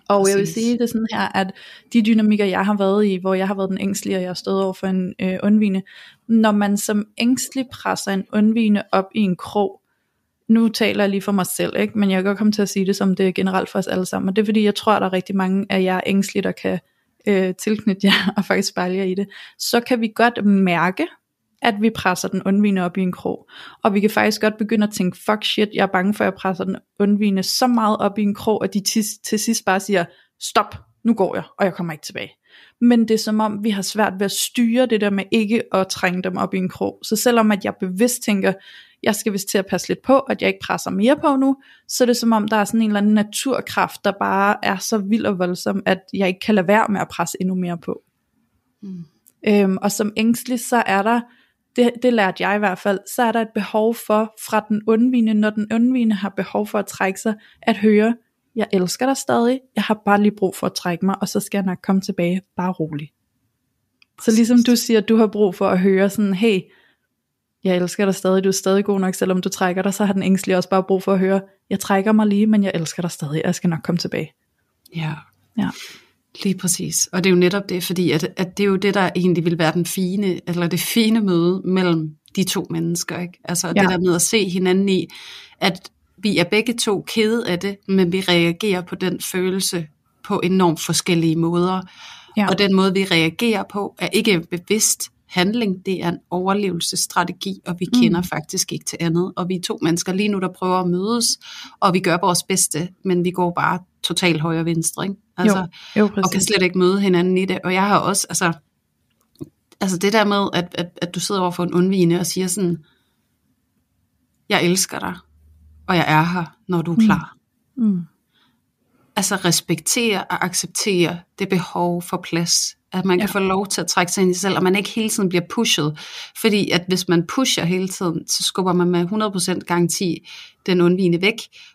Og Præcis. jeg vil sige det sådan her, at de dynamikker, jeg har været i, hvor jeg har været den ængstlige, og jeg har stået over for en øh, undvigende, når man som ængstelig presser en undvigende op i en krog, nu taler jeg lige for mig selv, ikke? men jeg kan godt komme til at sige det som det er generelt for os alle sammen, og det er fordi, jeg tror, at der er rigtig mange af jer ængstlige, der kan øh, tilknytte jer og faktisk spejle jer i det, så kan vi godt mærke, at vi presser den undvigende op i en krog. Og vi kan faktisk godt begynde at tænke, fuck shit, jeg er bange for, at jeg presser den undvigende så meget op i en krog, at de til, til sidst bare siger, stop, nu går jeg, og jeg kommer ikke tilbage. Men det er som om, vi har svært ved at styre det der med ikke at trænge dem op i en krog. Så selvom at jeg bevidst tænker, jeg skal vist til at passe lidt på, at jeg ikke presser mere på nu, så er det som om, der er sådan en eller anden naturkraft, der bare er så vild og voldsom, at jeg ikke kan lade være med at presse endnu mere på. Mm. Øhm, og som ængstelig, så er der det, det lærte jeg i hvert fald, så er der et behov for, fra den undvigende, når den undvigende har behov for at trække sig, at høre, jeg elsker dig stadig, jeg har bare lige brug for at trække mig, og så skal jeg nok komme tilbage, bare rolig. Så ligesom du siger, at du har brug for at høre sådan, hey, jeg elsker dig stadig, du er stadig god nok, selvom du trækker dig, så har den ængstlige også bare brug for at høre, jeg trækker mig lige, men jeg elsker dig stadig, jeg skal nok komme tilbage. Ja. Ja. Lige præcis. Og det er jo netop det, fordi at, at det er jo det, der egentlig vil være den fine, eller det fine møde mellem de to mennesker. Ikke? Altså ja. det der med at se hinanden i, at vi er begge to kede af det, men vi reagerer på den følelse på enormt forskellige måder. Ja. Og den måde, vi reagerer på, er ikke bevidst handling, det er en overlevelsesstrategi, og vi mm. kender faktisk ikke til andet. Og vi er to mennesker lige nu, der prøver at mødes, og vi gør vores bedste, men vi går bare totalt højre og venstre. Ikke? Altså, jo, jo, og kan slet ikke møde hinanden i det. Og jeg har også, altså, altså det der med, at, at, at du sidder over for en undvigende og siger sådan, jeg elsker dig, og jeg er her, når du er mm. klar. Mm. Mm. Altså respektere og acceptere det behov for plads, at man kan ja. få lov til at trække sig ind i sig selv, og man ikke hele tiden bliver pushet. Fordi at hvis man pusher hele tiden, så skubber man med 100% garanti den undvigende væk.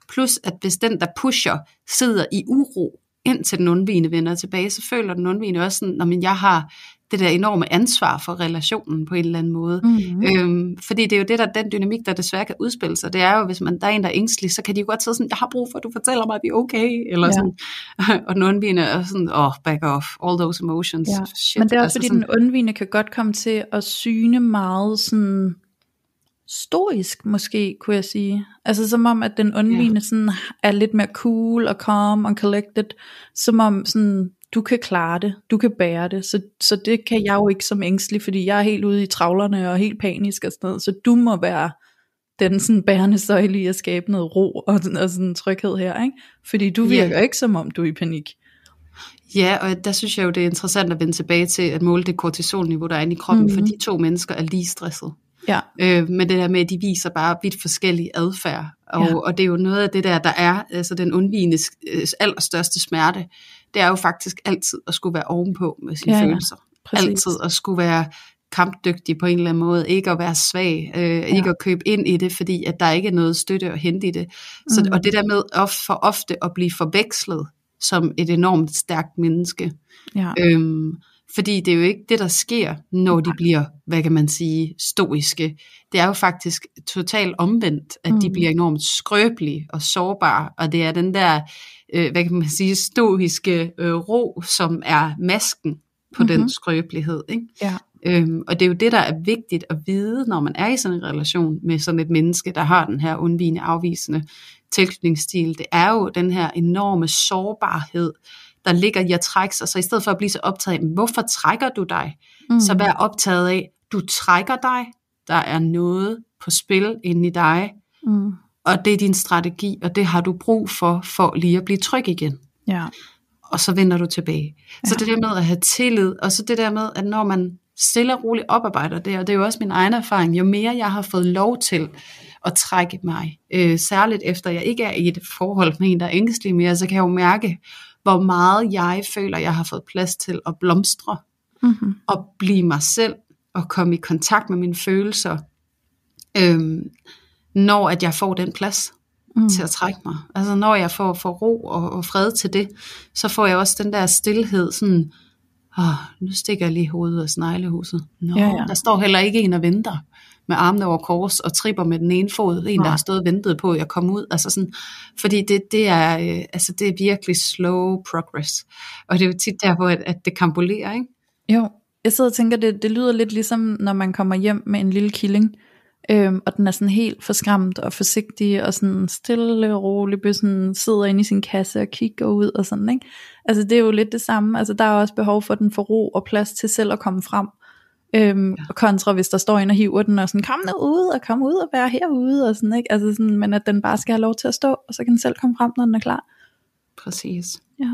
Plus at hvis den, der pusher, sidder i uro, indtil den undvigende vender tilbage, så føler den undvigende også sådan, at jeg har det der enorme ansvar for relationen på en eller anden måde. Mm-hmm. Øhm, fordi det er jo det, der den dynamik, der desværre kan udspille sig. Det er jo, hvis man der er en, der er ængstelig, så kan de jo godt sige sådan, jeg har brug for, at du fortæller mig, at vi er okay. Eller ja. sådan. og den undvigende er sådan, åh, oh, back off, all those emotions. Ja. Shit. Men det er også, altså fordi sådan, den undvigende kan godt komme til at syne meget sådan stoisk måske, kunne jeg sige. Altså som om, at den undvigende ja. sådan er lidt mere cool og calm og collected, som om sådan, du kan klare det, du kan bære det, så, så det kan jeg jo ikke som ængstelig, fordi jeg er helt ude i travlerne og helt panisk og sådan noget, så du må være den sådan bærende søjle i at skabe noget ro og, og sådan tryghed her, ikke? Fordi du virker yeah. ikke som om du er i panik. Ja, og der synes jeg jo, det er interessant at vende tilbage til at måle det kortisolniveau, der er inde i kroppen, mm-hmm. for de to mennesker er lige stresset. Ja. Øh, men det der med, at de viser bare vidt forskellige adfærd. Og, ja. og det er jo noget af det der, der er altså den undvigende øh, allerstørste smerte. Det er jo faktisk altid at skulle være ovenpå med sine ja, følelser. Præcis. Altid at skulle være kampdygtig på en eller anden måde, ikke at være svag, øh, ja. ikke at købe ind i det, fordi at der ikke er noget støtte at hente i det. Så, mm. Og det der med of, for ofte at blive forvekslet som et enormt stærkt menneske. Ja. Øhm, fordi det er jo ikke det, der sker, når de bliver, hvad kan man sige, stoiske. Det er jo faktisk totalt omvendt, at mm. de bliver enormt skrøbelige og sårbare, og det er den der, øh, hvad kan man sige, stoiske øh, ro, som er masken på mm-hmm. den skrøbelighed. Ikke? Ja. Øhm, og det er jo det, der er vigtigt at vide, når man er i sådan en relation med sådan et menneske, der har den her undvigende afvisende tilknytningsstil. Det er jo den her enorme sårbarhed, der ligger i at trække sig. Så i stedet for at blive så optaget af, hvorfor trækker du dig? Mm. Så vær optaget af, du trækker dig, der er noget på spil inde i dig, mm. og det er din strategi, og det har du brug for, for lige at blive tryg igen. Ja. Og så vender du tilbage. Ja. Så det der med at have tillid, og så det der med, at når man stille og roligt oparbejder det, og det er jo også min egen erfaring, jo mere jeg har fået lov til at trække mig, øh, særligt efter jeg ikke er i et forhold med en, der er ængstelig mere, så kan jeg jo mærke, hvor meget jeg føler, jeg har fået plads til at blomstre, mm-hmm. og blive mig selv, og komme i kontakt med mine følelser, øh, når at jeg får den plads mm. til at trække mig. Altså når jeg får, får ro og, og fred til det, så får jeg også den der stillhed, sådan, oh, nu stikker jeg lige hovedet af sneglehuset. Nå, ja, ja. der står heller ikke en og venter med armene over kors og tripper med den ene fod, en der har stået og ventet på, at jeg kom ud. Altså sådan, fordi det, det, er, øh, altså det er virkelig slow progress. Og det er jo tit der, hvor at, at det kambulerer, ikke? Jo, jeg sidder og tænker, det, det lyder lidt ligesom, når man kommer hjem med en lille killing, øhm, og den er sådan helt forskræmt og forsigtig, og sådan stille og rolig, sådan sidder inde i sin kasse og kigger ud og sådan, ikke? Altså det er jo lidt det samme, altså der er også behov for, at den får ro og plads til selv at komme frem, øhm, ja. kontra hvis der står en og hiver den, og sådan, kom nu ud, og kom ud og være herude, og sådan, ikke? Altså sådan, men at den bare skal have lov til at stå, og så kan den selv komme frem, når den er klar. Præcis. Ja.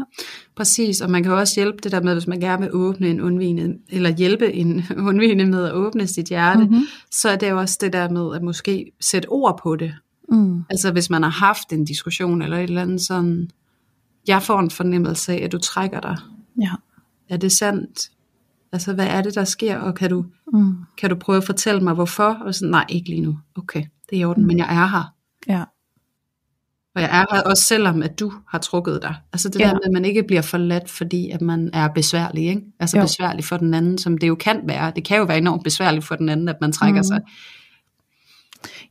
Præcis, og man kan også hjælpe det der med, hvis man gerne vil åbne en undvigende, eller hjælpe en undvigende med at åbne sit hjerte, mm-hmm. så er det også det der med at måske sætte ord på det. Mm. Altså hvis man har haft en diskussion eller et eller andet sådan, jeg får en fornemmelse af, at du trækker dig. Ja. Er det sandt? Altså hvad er det, der sker, og kan du, mm. kan du prøve at fortælle mig hvorfor? Og sådan, nej, ikke lige nu. Okay, det er i orden, mm. men jeg er her. Ja. Og jeg er her også selvom, at du har trukket dig. Altså det ja. der med, at man ikke bliver forladt, fordi at man er besværlig. Ikke? Altså jo. besværlig for den anden, som det jo kan være. Det kan jo være enormt besværligt for den anden, at man trækker mm. sig.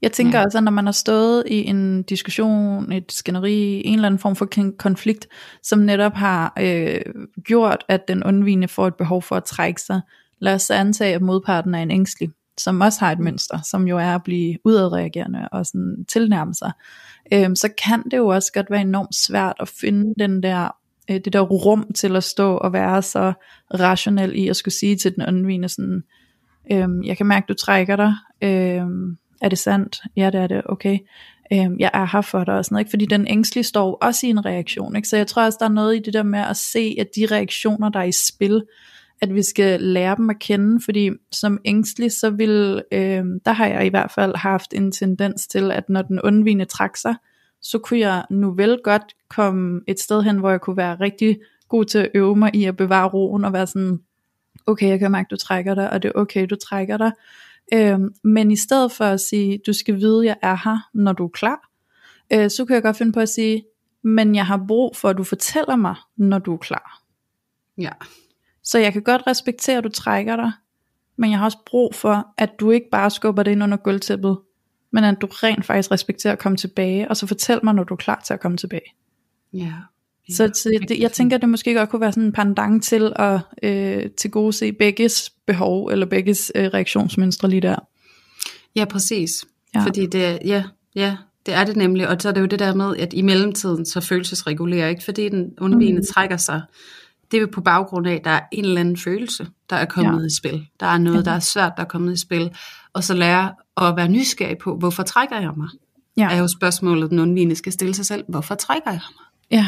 Jeg tænker ja. altså, når man har stået i en diskussion, et skænderi, en eller anden form for konflikt, som netop har øh, gjort, at den undvigende får et behov for at trække sig. Lad os antage, at modparten er en ængstelig, som også har et mønster, som jo er at blive udadreagerende og sådan tilnærme sig øhm, så kan det jo også godt være enormt svært at finde den der, øh, det der rum til at stå og være så rationel i at skulle sige til den undvigende sådan, øhm, jeg kan mærke, du trækker dig, øhm, er det sandt? Ja, det er det, okay. Øhm, jeg er her for dig og sådan noget, ikke? fordi den ængstlige står også i en reaktion, ikke? så jeg tror også, der er noget i det der med at se, at de reaktioner, der er i spil, at vi skal lære dem at kende, fordi som ængstelig, så vil, øh, der har jeg i hvert fald haft en tendens til, at når den undvigende trak sig, så kunne jeg nu vel godt komme et sted hen, hvor jeg kunne være rigtig god til at øve mig i at bevare roen, og være sådan, okay, jeg kan mærke, du trækker dig, og det er okay, du trækker dig. Øh, men i stedet for at sige, du skal vide, jeg er her, når du er klar, øh, så kan jeg godt finde på at sige, men jeg har brug for, at du fortæller mig, når du er klar. Ja. Så jeg kan godt respektere, at du trækker dig, men jeg har også brug for, at du ikke bare skubber det ind under gulvtæppet, men at du rent faktisk respekterer at komme tilbage, og så fortæl mig, når du er klar til at komme tilbage. Ja. Så, så det, jeg tænker, at det måske godt kunne være sådan en pandang til at øh, til gode se begges behov, eller begges øh, reaktionsmønstre lige der. Ja, præcis. Ja. Fordi det, ja, ja, det er det nemlig, og så er det jo det der med, at i mellemtiden så følelsesregulerer, ikke? fordi den undvigende mm. trækker sig det er jo på baggrund af, at der er en eller anden følelse, der er kommet ja. i spil. Der er noget, der er svært, der er kommet i spil. og så lære at være nysgerrig på, hvorfor trækker jeg mig? Ja. Er jo spørgsmålet, den undvigende skal stille sig selv, hvorfor trækker jeg mig? Ja.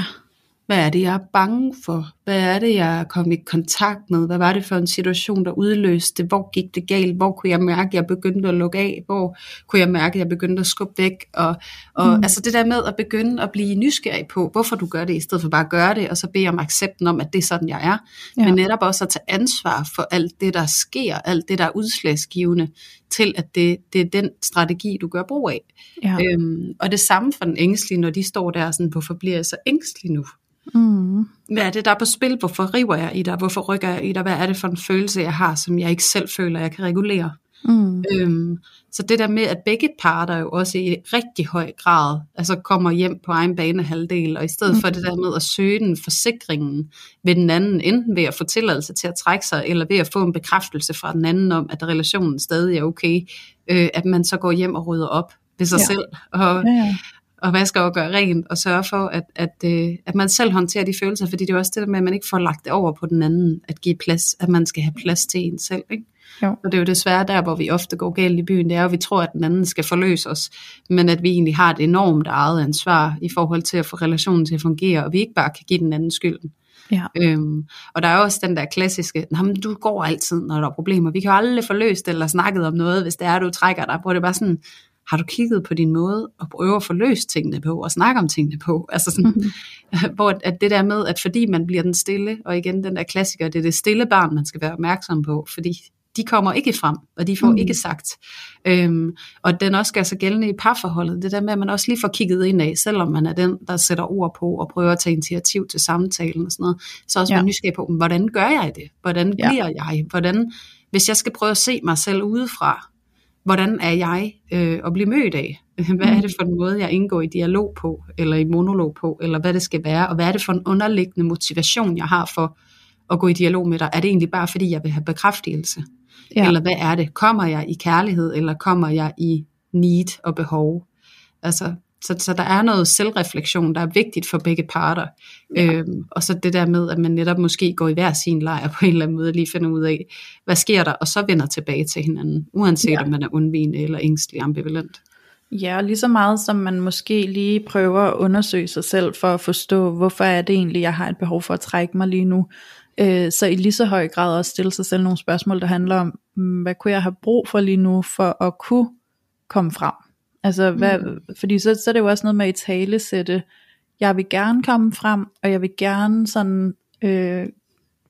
Hvad er det, jeg er bange for? Hvad er det, jeg er kommet i kontakt med? Hvad var det for en situation, der udløste? Hvor gik det galt? Hvor kunne jeg mærke, at jeg begyndte at lukke af? Hvor kunne jeg mærke, at jeg begyndte at skubbe væk? Og, og mm. altså det der med at begynde at blive nysgerrig på, hvorfor du gør det, i stedet for bare at gøre det, og så bede om accepten om, at det er sådan, jeg er. Ja. Men netop også at tage ansvar for alt det, der sker, alt det, der er udslagsgivende, til at det, det er den strategi, du gør brug af. Ja. Øhm, og det samme for den ængstlige, når de står der sådan, hvorfor bliver jeg så ængstelig nu? Mm. Hvad er det, der er på spil? Hvorfor river jeg i dig? Hvorfor rykker jeg i dig? Hvad er det for en følelse, jeg har, som jeg ikke selv føler, jeg kan regulere? Mm. Øhm, så det der med, at begge parter jo også i rigtig høj grad altså kommer hjem på egen banehalvdel, og i stedet mm. for det der med at søge den forsikringen ved den anden, enten ved at få tilladelse til at trække sig, eller ved at få en bekræftelse fra den anden om, at relationen stadig er okay, øh, at man så går hjem og rydder op ved sig ja. selv, og, ja, ja og vasker og gør rent, og sørge for, at, at, øh, at man selv håndterer de følelser, fordi det er også det der med, at man ikke får lagt det over på den anden, at give plads, at man skal have plads til en selv. Ikke? Jo. Og det er jo desværre der, hvor vi ofte går galt i byen, det er jo, at vi tror, at den anden skal forløse os, men at vi egentlig har et enormt eget ansvar i forhold til at få relationen til at fungere, og vi ikke bare kan give den anden skylden. Ja. Øhm, og der er også den der klassiske, men du går altid, når der er problemer. Vi kan jo aldrig få løst eller snakket om noget, hvis det er, du trækker dig, hvor det bare sådan, har du kigget på din måde at prøve at få løst tingene på, og snakke om tingene på? Altså sådan, mm-hmm. hvor at det der med, at fordi man bliver den stille, og igen den der klassiker, det er det stille barn, man skal være opmærksom på, fordi de kommer ikke frem, og de får mm. ikke sagt. Øhm, og den også gør sig gældende i parforholdet, det der med, at man også lige får kigget ind af, selvom man er den, der sætter ord på, og prøver at tage initiativ til samtalen og sådan noget, så også ja. man nysgerrig på, hvordan gør jeg det? Hvordan bliver ja. jeg? Hvordan, hvis jeg skal prøve at se mig selv udefra, hvordan er jeg øh, at blive mødt af? Hvad er det for en måde, jeg indgår i dialog på, eller i monolog på, eller hvad det skal være, og hvad er det for en underliggende motivation, jeg har for at gå i dialog med dig? Er det egentlig bare, fordi jeg vil have bekræftelse? Ja. Eller hvad er det? Kommer jeg i kærlighed, eller kommer jeg i need og behov? Altså, så, så der er noget selvreflektion, der er vigtigt for begge parter. Ja. Øhm, og så det der med, at man netop måske går i hver sin lejr på en eller anden måde, lige finder ud af, hvad sker der, og så vender tilbage til hinanden, uanset ja. om man er undvigende eller ængstelig ambivalent. Ja, lige så meget som man måske lige prøver at undersøge sig selv for at forstå, hvorfor er det egentlig, jeg har et behov for at trække mig lige nu. Øh, så i lige så høj grad også stille sig selv nogle spørgsmål, der handler om, mm, hvad kunne jeg have brug for lige nu, for at kunne komme frem. Altså, hvad, mm. fordi så, så er det jo også noget med at tale sætte, jeg vil gerne komme frem, og jeg vil gerne sådan øh,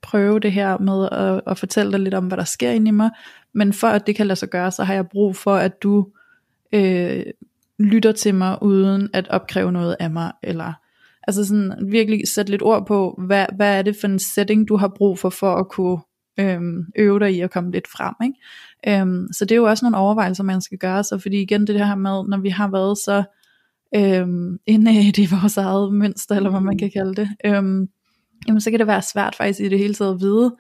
prøve det her med at, at fortælle dig lidt om, hvad der sker inde i mig, men for at det kan lade sig gøre, så har jeg brug for, at du øh, lytter til mig, uden at opkræve noget af mig, eller altså sådan virkelig sætte lidt ord på, hvad, hvad er det for en setting, du har brug for, for at kunne øhm, øve dig i at komme lidt frem. Ikke? Øhm, så det er jo også nogle overvejelser, man skal gøre sig, fordi igen det her med, når vi har været så øhm, inde i vores eget mønster, eller hvad man kan kalde det, øhm, jamen så kan det være svært faktisk i det hele taget at vide,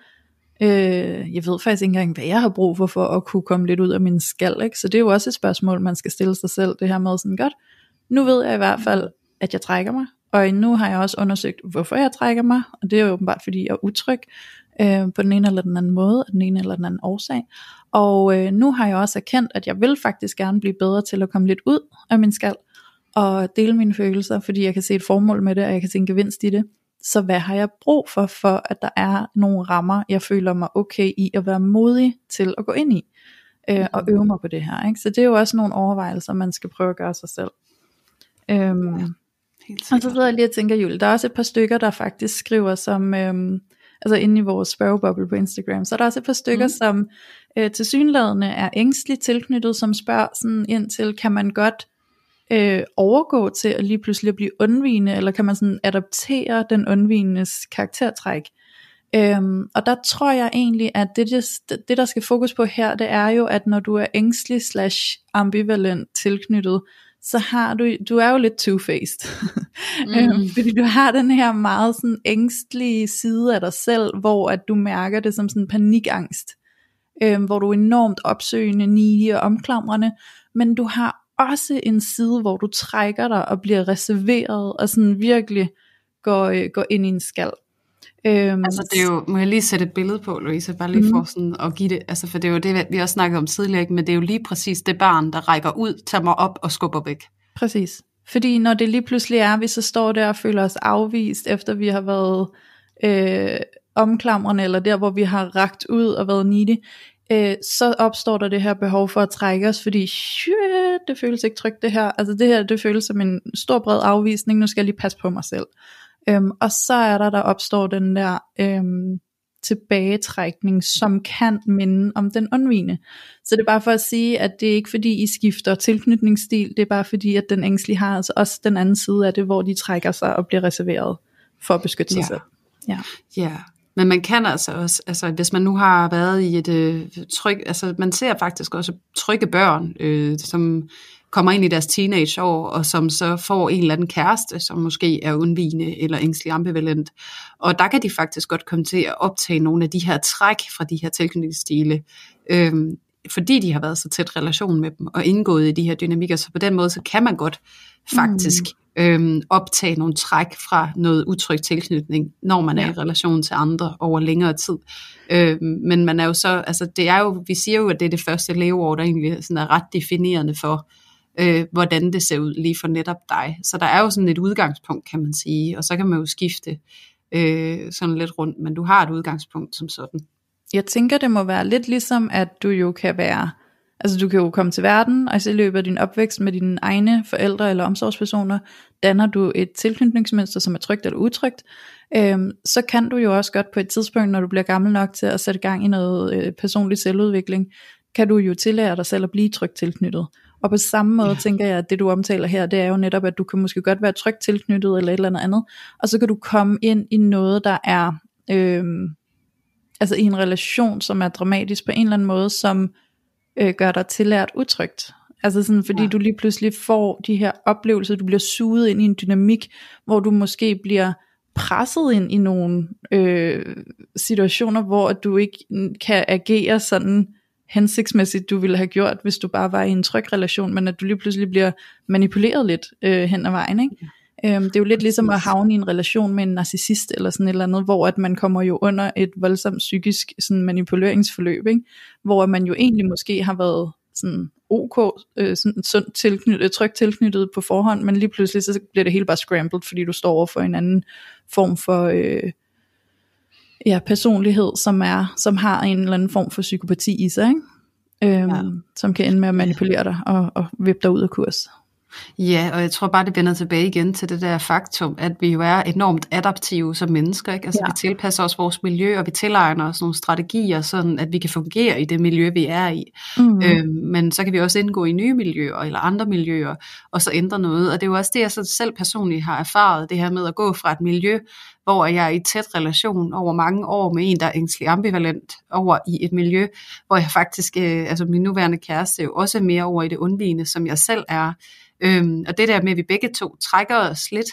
øh, jeg ved faktisk ikke engang, hvad jeg har brug for, for at kunne komme lidt ud af min skal, ikke? så det er jo også et spørgsmål, man skal stille sig selv, det her med sådan godt, nu ved jeg i hvert fald, at jeg trækker mig, og nu har jeg også undersøgt, hvorfor jeg trækker mig, og det er jo åbenbart, fordi jeg er utryg, øh, på den ene eller den anden måde, den ene eller den anden årsag. Og øh, nu har jeg også erkendt, at jeg vil faktisk gerne blive bedre til at komme lidt ud af min skal, og dele mine følelser, fordi jeg kan se et formål med det, og jeg kan se en gevinst i det. Så hvad har jeg brug for, for at der er nogle rammer, jeg føler mig okay i at være modig til at gå ind i, øh, og øve mig på det her. Ikke? Så det er jo også nogle overvejelser, man skal prøve at gøre sig selv. Øhm, ja, og så sidder jeg lige og tænker, Julie, der er også et par stykker, der faktisk skriver, som, øhm, altså inde i vores spørgeboble på Instagram, så er der også et par stykker, mm. som øh, til synlædende er ængstligt tilknyttet, som spørger sådan ind til, kan man godt øh, overgå til at lige pludselig blive undvigende, eller kan man sådan adoptere den undvigendes karaktertræk? Øhm, og der tror jeg egentlig, at det, det, der skal fokus på her, det er jo, at når du er ængstelig slash ambivalent tilknyttet, så har du, du er jo lidt two-faced. Mm. øhm, fordi du har den her meget sådan ængstlige side af dig selv, hvor at du mærker det som sådan panikangst. Øhm, hvor du er enormt opsøgende, needy og omklamrende, men du har også en side, hvor du trækker dig og bliver reserveret, og sådan virkelig går, øh, går ind i en skal. Øhm, Altså det er jo, må jeg lige sætte et billede på, Louise, bare lige Mhm. for sådan at give det, altså for det er jo det, vi også snakkede om tidligere, ikke? men det er jo lige præcis det barn, der rækker ud, tager mig op og skubber væk. Præcis. Fordi når det lige pludselig er, vi så står der og føler os afvist, efter vi har været øh, omklamrende, eller der, hvor vi har ragt ud og været needy, øh, så opstår der det her behov for at trække os, fordi shit, det føles ikke trygt det her. Altså det her, det føles som en stor bred afvisning, nu skal jeg lige passe på mig selv. Øhm, og så er der, der opstår den der øhm, tilbagetrækning, som kan minde om den undvigende. Så det er bare for at sige, at det er ikke fordi, I skifter tilknytningsstil, det er bare fordi, at den ængstlige har altså også den anden side af det, hvor de trækker sig og bliver reserveret for at beskytte sig Ja. selv. Ja. Ja, men man kan altså også, altså hvis man nu har været i et øh, tryg, altså man ser faktisk også trygge børn, øh, som kommer ind i deres teenageår, og som så får en eller anden kæreste, som måske er undvigende eller ængstelig ambivalent. Og der kan de faktisk godt komme til at optage nogle af de her træk fra de her tilknytningsstile, øh, fordi de har været så tæt relation med dem, og indgået i de her dynamikker, så på den måde, så kan man godt faktisk mm. øhm, optage nogle træk fra noget utryg tilknytning, når man ja. er i relation til andre over længere tid. Øhm, men man er jo så, altså det er jo, vi siger jo, at det er det første leveår, der egentlig sådan er ret definerende for, øh, hvordan det ser ud lige for netop dig. Så der er jo sådan et udgangspunkt, kan man sige, og så kan man jo skifte øh, sådan lidt rundt, men du har et udgangspunkt som sådan. Jeg tænker, det må være lidt ligesom, at du jo kan være, altså du kan jo komme til verden, og i løbet af din opvækst med dine egne forældre eller omsorgspersoner, danner du et tilknytningsmønster, som er trygt eller utrygt. Øhm, så kan du jo også godt på et tidspunkt, når du bliver gammel nok til at sætte gang i noget øh, personlig selvudvikling, kan du jo tillære dig selv at blive trygt tilknyttet. Og på samme måde ja. tænker jeg, at det du omtaler her, det er jo netop, at du kan måske godt være trygt tilknyttet eller et eller andet andet, og så kan du komme ind i noget, der er, øhm, altså i en relation, som er dramatisk på en eller anden måde, som øh, gør dig tillært utrygt. Altså sådan, fordi ja. du lige pludselig får de her oplevelser, du bliver suget ind i en dynamik, hvor du måske bliver presset ind i nogle øh, situationer, hvor du ikke kan agere sådan hensigtsmæssigt, du ville have gjort, hvis du bare var i en tryg relation, men at du lige pludselig bliver manipuleret lidt øh, hen ad vejen. Ikke? Øhm, det er jo lidt ligesom at havne i en relation med en narcissist eller sådan et eller andet, hvor at man kommer jo under et voldsomt psykisk sådan manipuleringsforløb, ikke? hvor man jo egentlig måske har været sådan ok, øh, sådan sundt tilknyttet, trygt tilknyttet på forhånd, men lige pludselig så bliver det hele bare scrambled, fordi du står over for en anden form for øh, ja, personlighed, som er som har en eller anden form for psykopati i sig, ikke? Øhm, ja. som kan ende med at manipulere dig og, og vippe dig ud af kurs. Ja, og jeg tror bare, det vender tilbage igen til det der faktum, at vi jo er enormt adaptive som mennesker. Ikke? Altså ja. vi tilpasser os vores miljø, og vi tilegner os nogle strategier, sådan at vi kan fungere i det miljø, vi er i. Mm. Øhm, men så kan vi også indgå i nye miljøer, eller andre miljøer, og så ændre noget. Og det er jo også det, jeg så selv personligt har erfaret, det her med at gå fra et miljø, hvor jeg er i tæt relation over mange år med en, der er ængstelig ambivalent, over i et miljø, hvor jeg faktisk, øh, altså min nuværende kæreste, jo også er mere over i det undvigende, som jeg selv er. Øhm, og det der med, at vi begge to trækker os lidt,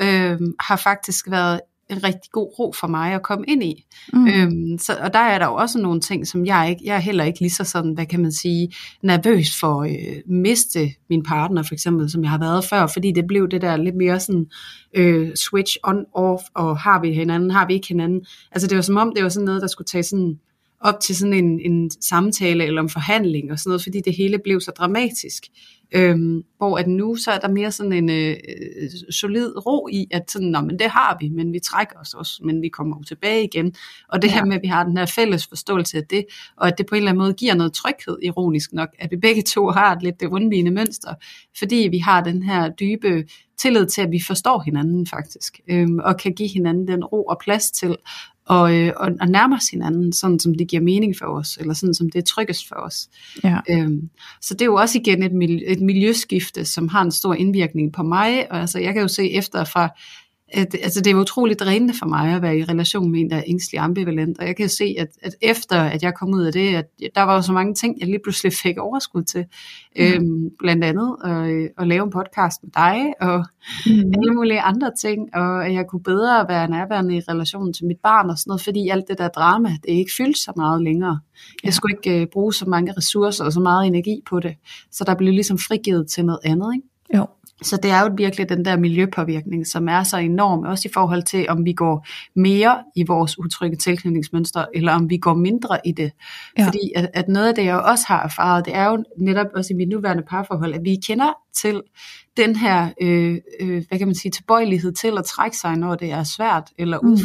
øhm, har faktisk været en rigtig god ro for mig at komme ind i. Mm. Øhm, så, og der er der jo også nogle ting, som jeg ikke, jeg er heller ikke lige så sådan, hvad kan man sige, nervøs for at øh, miste min partner, for eksempel, som jeg har været før, fordi det blev det der lidt mere sådan øh, switch on-off, og har vi hinanden, har vi ikke hinanden. Altså det var som om, det var sådan noget, der skulle tage sådan op til sådan en, en samtale eller en forhandling og sådan noget, fordi det hele blev så dramatisk. Øhm, hvor at nu så er der mere sådan en øh, solid ro i, at sådan, Nå, men det har vi, men vi trækker os også, men vi kommer jo tilbage igen. Og det ja. her med, at vi har den her fælles forståelse af det, og at det på en eller anden måde giver noget tryghed, ironisk nok, at vi begge to har et lidt det undvigende mønster, fordi vi har den her dybe tillid til, at vi forstår hinanden faktisk, øhm, og kan give hinanden den ro og plads til og, øh, og, og nærme os hinanden, sådan som det giver mening for os, eller sådan som det er tryggest for os. Ja. Øhm, så det er jo også igen et, miljø, et miljøskifte, som har en stor indvirkning på mig, og altså jeg kan jo se efter fra, at, altså det er utroligt drænende for mig at være i relation med en, der er ængstelig ambivalent, og jeg kan se, at, at efter at jeg kom ud af det, at der var jo så mange ting, jeg lige pludselig fik overskud til, mm. øhm, blandt andet at, at lave en podcast med dig, og mm. alle mulige andre ting, og at jeg kunne bedre være nærværende i relation til mit barn og sådan noget, fordi alt det der drama, det ikke fyldte så meget længere. Jeg skulle ikke uh, bruge så mange ressourcer og så meget energi på det, så der blev ligesom frigivet til noget andet, ikke? Jo, Så det er jo virkelig den der miljøpåvirkning, som er så enorm, også i forhold til, om vi går mere i vores utrygge tilknytningsmønster, eller om vi går mindre i det. Ja. Fordi at, at noget af det, jeg jo også har erfaret, det er jo netop også i mit nuværende parforhold, at vi kender til den her, øh, øh, hvad kan man sige, tilbøjelighed til at trække sig, når det er svært eller mm.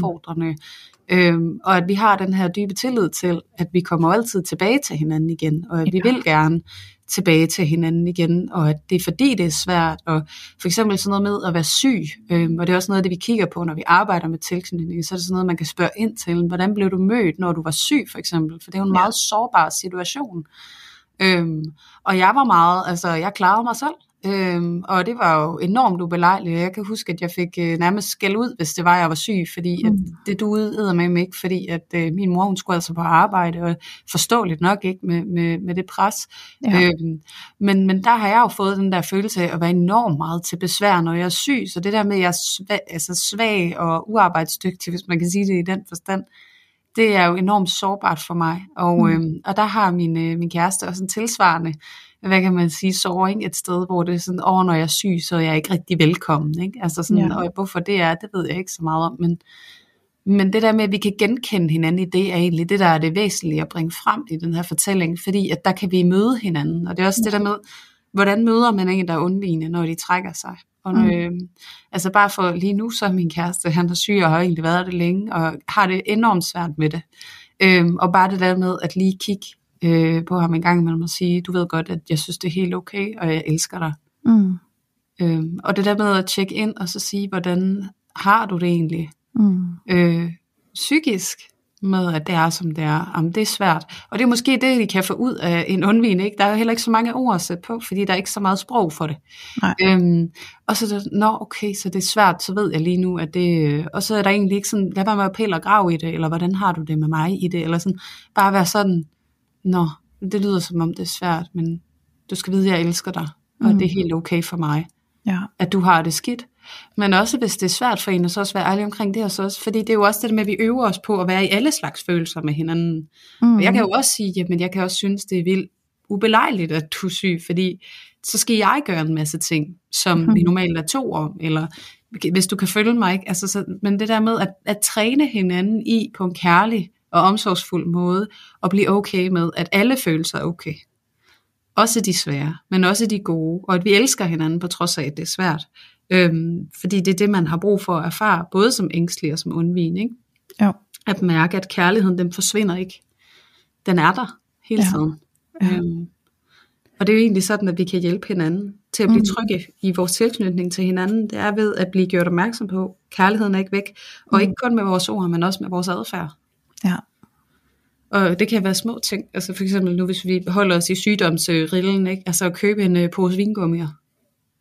Øhm, og at vi har den her dybe tillid til, at vi kommer altid tilbage til hinanden igen, og at vi vil gerne tilbage til hinanden igen, og at det er fordi, det er svært, og for eksempel sådan noget med at være syg, øhm, og det er også noget af det, vi kigger på, når vi arbejder med tilknytning, så er det sådan noget, man kan spørge ind til, hvordan blev du mødt, når du var syg, for eksempel, for det er jo en ja. meget sårbar situation. Øhm, og jeg var meget, altså jeg klarede mig selv, Øhm, og det var jo enormt ubelejligt. Jeg kan huske, at jeg fik øh, nærmest skæld ud, hvis det var, jeg var syg, fordi mm. at det duede med mig ikke, fordi at øh, min mor, hun skulle altså på arbejde, og forståeligt nok ikke med, med, med det pres. Ja. Øhm, men, men der har jeg jo fået den der følelse af at være enormt meget til besvær, når jeg er syg. Så det der med, at jeg er svag, altså svag og uarbejdsdygtig, hvis man kan sige det i den forstand, det er jo enormt sårbart for mig. Og, mm. øhm, og der har min, øh, min kæreste også en tilsvarende hvad kan man sige, såring et sted, hvor det er sådan, åh, når jeg er syg, så er jeg ikke rigtig velkommen. Ikke? Altså sådan, ja. og hvorfor det er, det ved jeg ikke så meget om, men, men det der med, at vi kan genkende hinanden i det, er egentlig det, der er det væsentlige at bringe frem i den her fortælling, fordi at der kan vi møde hinanden, og det er også ja. det der med, hvordan møder man en, der er undvigende, når de trækker sig. Og når, mm. øh, altså bare for lige nu, så er min kæreste, han er syg og har egentlig været det længe, og har det enormt svært med det. Øhm, og bare det der med at lige kigge øh, på ham en gang imellem og sige, du ved godt, at jeg synes, det er helt okay, og jeg elsker dig. Mm. Øhm, og det der med at tjekke ind og så sige, hvordan har du det egentlig? Mm. Øh, psykisk med, at det er, som det er. Jamen, det er svært. Og det er måske det, de kan få ud af en undvigende. Ikke? Der er jo heller ikke så mange ord at sætte på, fordi der er ikke så meget sprog for det. Nej. Øhm, og så er nå okay, så det er svært, så ved jeg lige nu, at det... Og så er der egentlig ikke sådan, lad være med at pille og grave i det, eller hvordan har du det med mig i det, eller sådan, bare være sådan, nå, det lyder som om det er svært, men du skal vide, at jeg elsker dig, og mm. det er helt okay for mig, ja. at du har det skidt. Men også hvis det er svært for en, så også være ærlig omkring det, og så også, fordi det er jo også det med, at vi øver os på at være i alle slags følelser med hinanden. Mm. Og jeg kan jo også sige, at jeg kan også synes, det er vildt ubelejligt, at du er syg, fordi så skal jeg gøre en masse ting, som mm. vi normalt er to om, eller hvis du kan følge mig, ikke? Altså, så, men det der med at, at træne hinanden i på en kærlig og omsorgsfuld måde, og blive okay med, at alle følelser er okay. Også de svære, men også de gode, og at vi elsker hinanden på trods af, at det er svært. Øhm, fordi det er det, man har brug for at erfare, både som ængstelig og som undvigende. Ikke? Ja. At mærke, at kærligheden, den forsvinder ikke. Den er der hele tiden. Ja. Ja. Øhm, og det er jo egentlig sådan, at vi kan hjælpe hinanden til at blive mm. trygge i vores tilknytning til hinanden. Det er ved at blive gjort opmærksom på, at kærligheden er ikke væk. Og mm. ikke kun med vores ord, men også med vores adfærd. Ja. Og det kan være små ting, altså for eksempel nu, hvis vi holder os i sygdomsrillen, ikke? altså at købe en uh, pose vingummier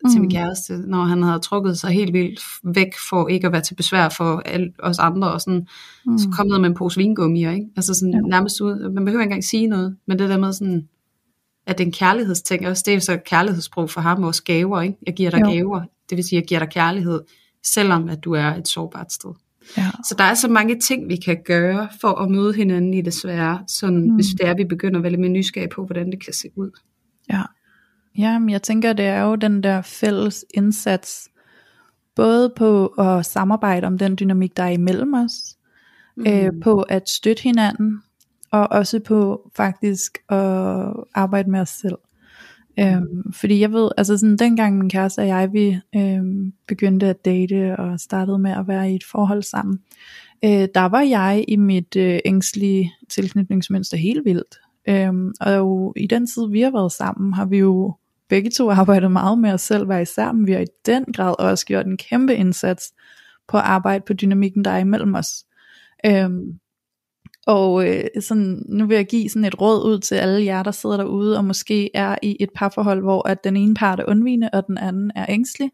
mm. til min mm. kæreste, når han havde trukket sig helt vildt væk for ikke at være til besvær for alle os andre, og sådan, mm. så kom med en pose vingummier, ikke? altså sådan ja. nærmest ud, man behøver ikke engang sige noget, men det der med sådan, at det er en kærlighedsting, også det er så kærlighedssprog for ham, vores gaver, ikke? jeg giver dig jo. gaver, det vil sige, jeg giver dig kærlighed, selvom at du er et sårbart sted. Ja. Så der er så mange ting, vi kan gøre for at møde hinanden i det svære, sådan, mm. hvis det er, vi begynder at være lidt mere nysgerrige på, hvordan det kan se ud. Ja. ja, men jeg tænker, det er jo den der fælles indsats, både på at samarbejde om den dynamik, der er imellem os, mm. øh, på at støtte hinanden, og også på faktisk at arbejde med os selv. Øhm, fordi jeg ved, altså sådan dengang min kæreste og jeg, vi øhm, begyndte at date og startede med at være i et forhold sammen, øh, der var jeg i mit øh, ængstlige tilknytningsmønster helt vildt. Øhm, og jo, i den tid vi har været sammen, har vi jo begge to arbejdet meget med os selv hver især, men vi har i den grad også gjort en kæmpe indsats på at arbejde på dynamikken, der er imellem os. Øhm, og øh, sådan, nu vil jeg give sådan et råd ud til alle jer, der sidder derude, og måske er i et parforhold, hvor at den ene part er undvigende, og den anden er ængstelig.